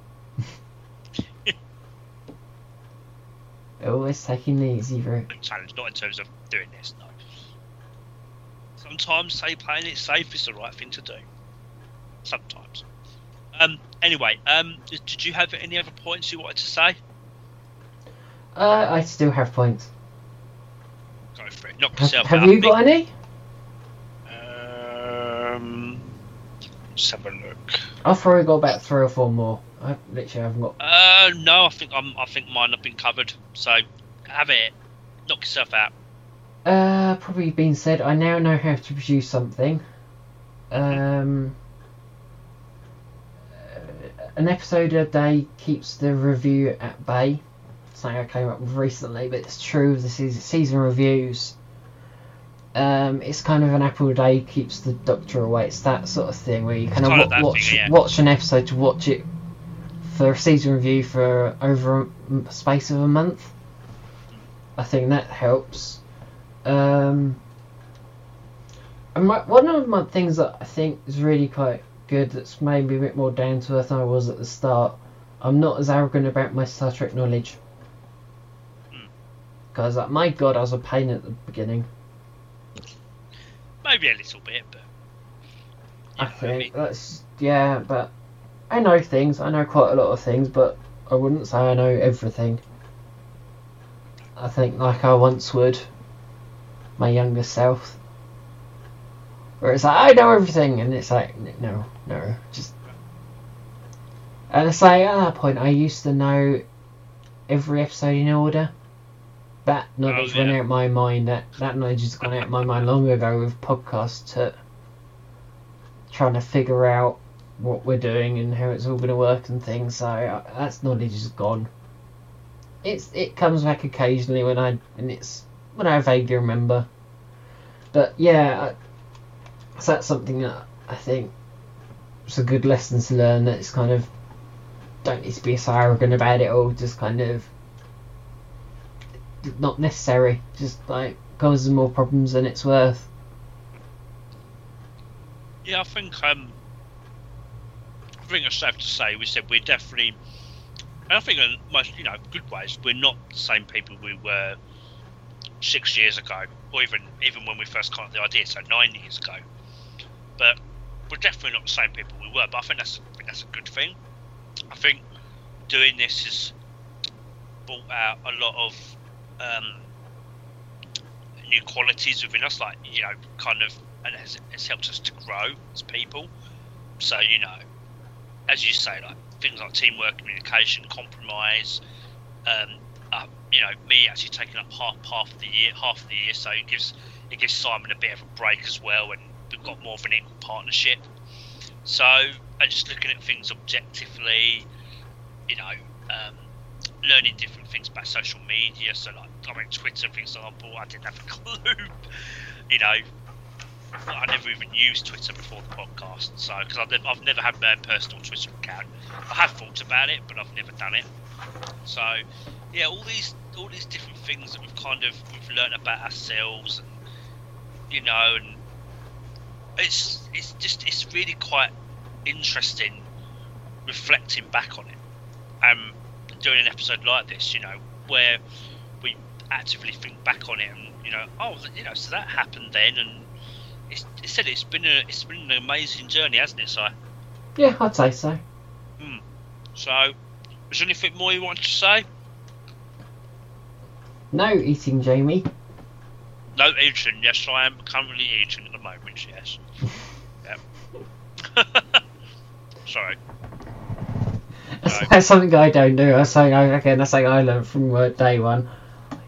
Always taking the easy route. Challenge, not in terms of doing this, no. Sometimes, say, playing it safe is the right thing to do. Sometimes. Um. Anyway, um, did you have any other points you wanted to say? Uh, I still have points. Go for it. Knock yourself have, have you got any? Um, let's have a look. I've probably got about three or four more. I literally haven't got. Uh, no, I think I'm. I think mine have been covered. So have it. Knock yourself out. Uh, probably been said. I now know how to produce something. Um, uh, an episode a day keeps the review at bay something I came up with recently, but it's true. This is season reviews. Um, it's kind of an apple a day keeps the doctor away. It's that sort of thing where you kind, kind of, of watch thing, yeah. watch an episode to watch it for a season review for over a space of a month. I think that helps. Um, and my, one of my things that I think is really quite good that's maybe a bit more down to earth than I was at the start. I'm not as arrogant about my Star Trek knowledge. Because, like, my god, I was a pain at the beginning. Maybe a little bit, but. I think that's. Yeah, but. I know things. I know quite a lot of things, but I wouldn't say I know everything. I think, like I once would, my younger self. Where it's like, I know everything, and it's like, no, no, just. And it's like, at that point, I used to know every episode in order that knowledge oh, yeah. went out my mind. That that knowledge has gone out my mind long ago with podcasts to trying to figure out what we're doing and how it's all going to work and things. So uh, that's knowledge is gone. It's it comes back occasionally when I and it's when I vaguely remember. But yeah, so that's something that I think it's a good lesson to learn. That it's kind of don't need to be so arrogant about it all. Just kind of not necessary. Just like causes more problems than it's worth. Yeah, I think um, I think it's safe to say we said we're definitely, I think in most you know good ways we're not the same people we were six years ago, or even even when we first got the idea, so nine years ago. But we're definitely not the same people we were. But I think that's I think that's a good thing. I think doing this has brought out a lot of um, new qualities within us, like you know, kind of, and has, has helped us to grow as people. So you know, as you say, like things like teamwork, communication, compromise. Um, uh, you know, me actually taking up half half of the year, half of the year, so it gives it gives Simon a bit of a break as well, and we've got more of an equal partnership. So, and just looking at things objectively, you know, um, learning different things about social media. So, like, I mean, Twitter, for example, I didn't have a clue. you know, I never even used Twitter before the podcast. So, because I've, never, I've never had my personal Twitter account. I have thought about it, but I've never done it. So, yeah, all these all these different things that we've kind of we've learned about ourselves, and you know, and it's it's just it's really quite interesting reflecting back on it. Um, doing an episode like this, you know, where we actively think back on it and you know, oh, you know, so that happened then, and said it's been a it's been an amazing journey, hasn't it? So, Yeah, I'd say so. so is there anything more you want to say? No eating, Jamie. No eating. Yes, I am currently eating at the moment. Yes. yeah. Sorry. That's, that's something I don't do. That's something I again. That's something I learned from uh, day one.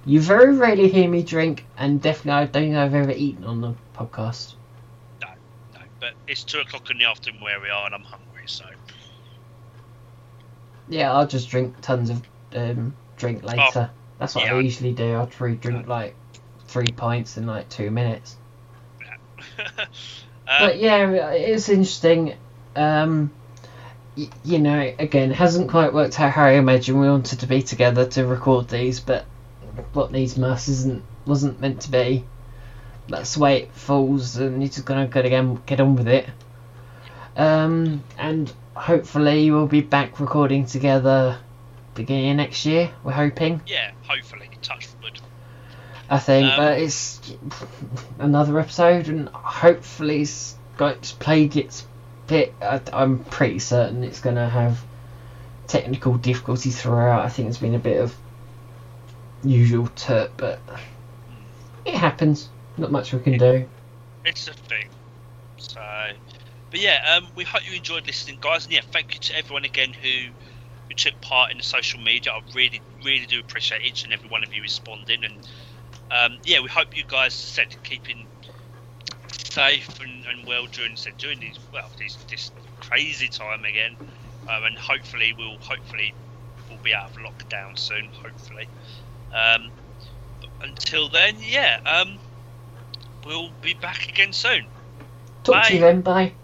You very rarely hear me drink, and definitely I don't think I've ever eaten on the podcast. But it's two o'clock in the afternoon where we are, and I'm hungry. So. Yeah, I'll just drink tons of um, drink later. That's what yeah. I usually do. I'll drink like three pints in like two minutes. uh, But yeah, it's interesting. Um, y- you know, again, it hasn't quite worked out how I imagined we wanted to be together to record these, but what needs must isn't wasn't meant to be. That's the way it falls, and you're just gonna get, get on with it. Um, and hopefully we'll be back recording together beginning of next year. We're hoping. yeah, hopefully, touch wood. I think, Um, but it's another episode, and hopefully it's got it's played its bit. I, I'm pretty certain it's going to have technical difficulties throughout. I think it's been a bit of usual turt, but it happens. Not much we can do. It's a thing. So, but yeah, um, we hope you enjoyed listening, guys. And yeah, thank you to everyone again who who took part in the social media. I really, really do appreciate each and every one of you responding. And um, yeah, we hope you guys said keeping safe and, and well during said during these well these this crazy time again. Um, and hopefully we'll hopefully we'll be out of lockdown soon. Hopefully. Um, until then, yeah. Um, we'll be back again soon. Talk to you then. Bye.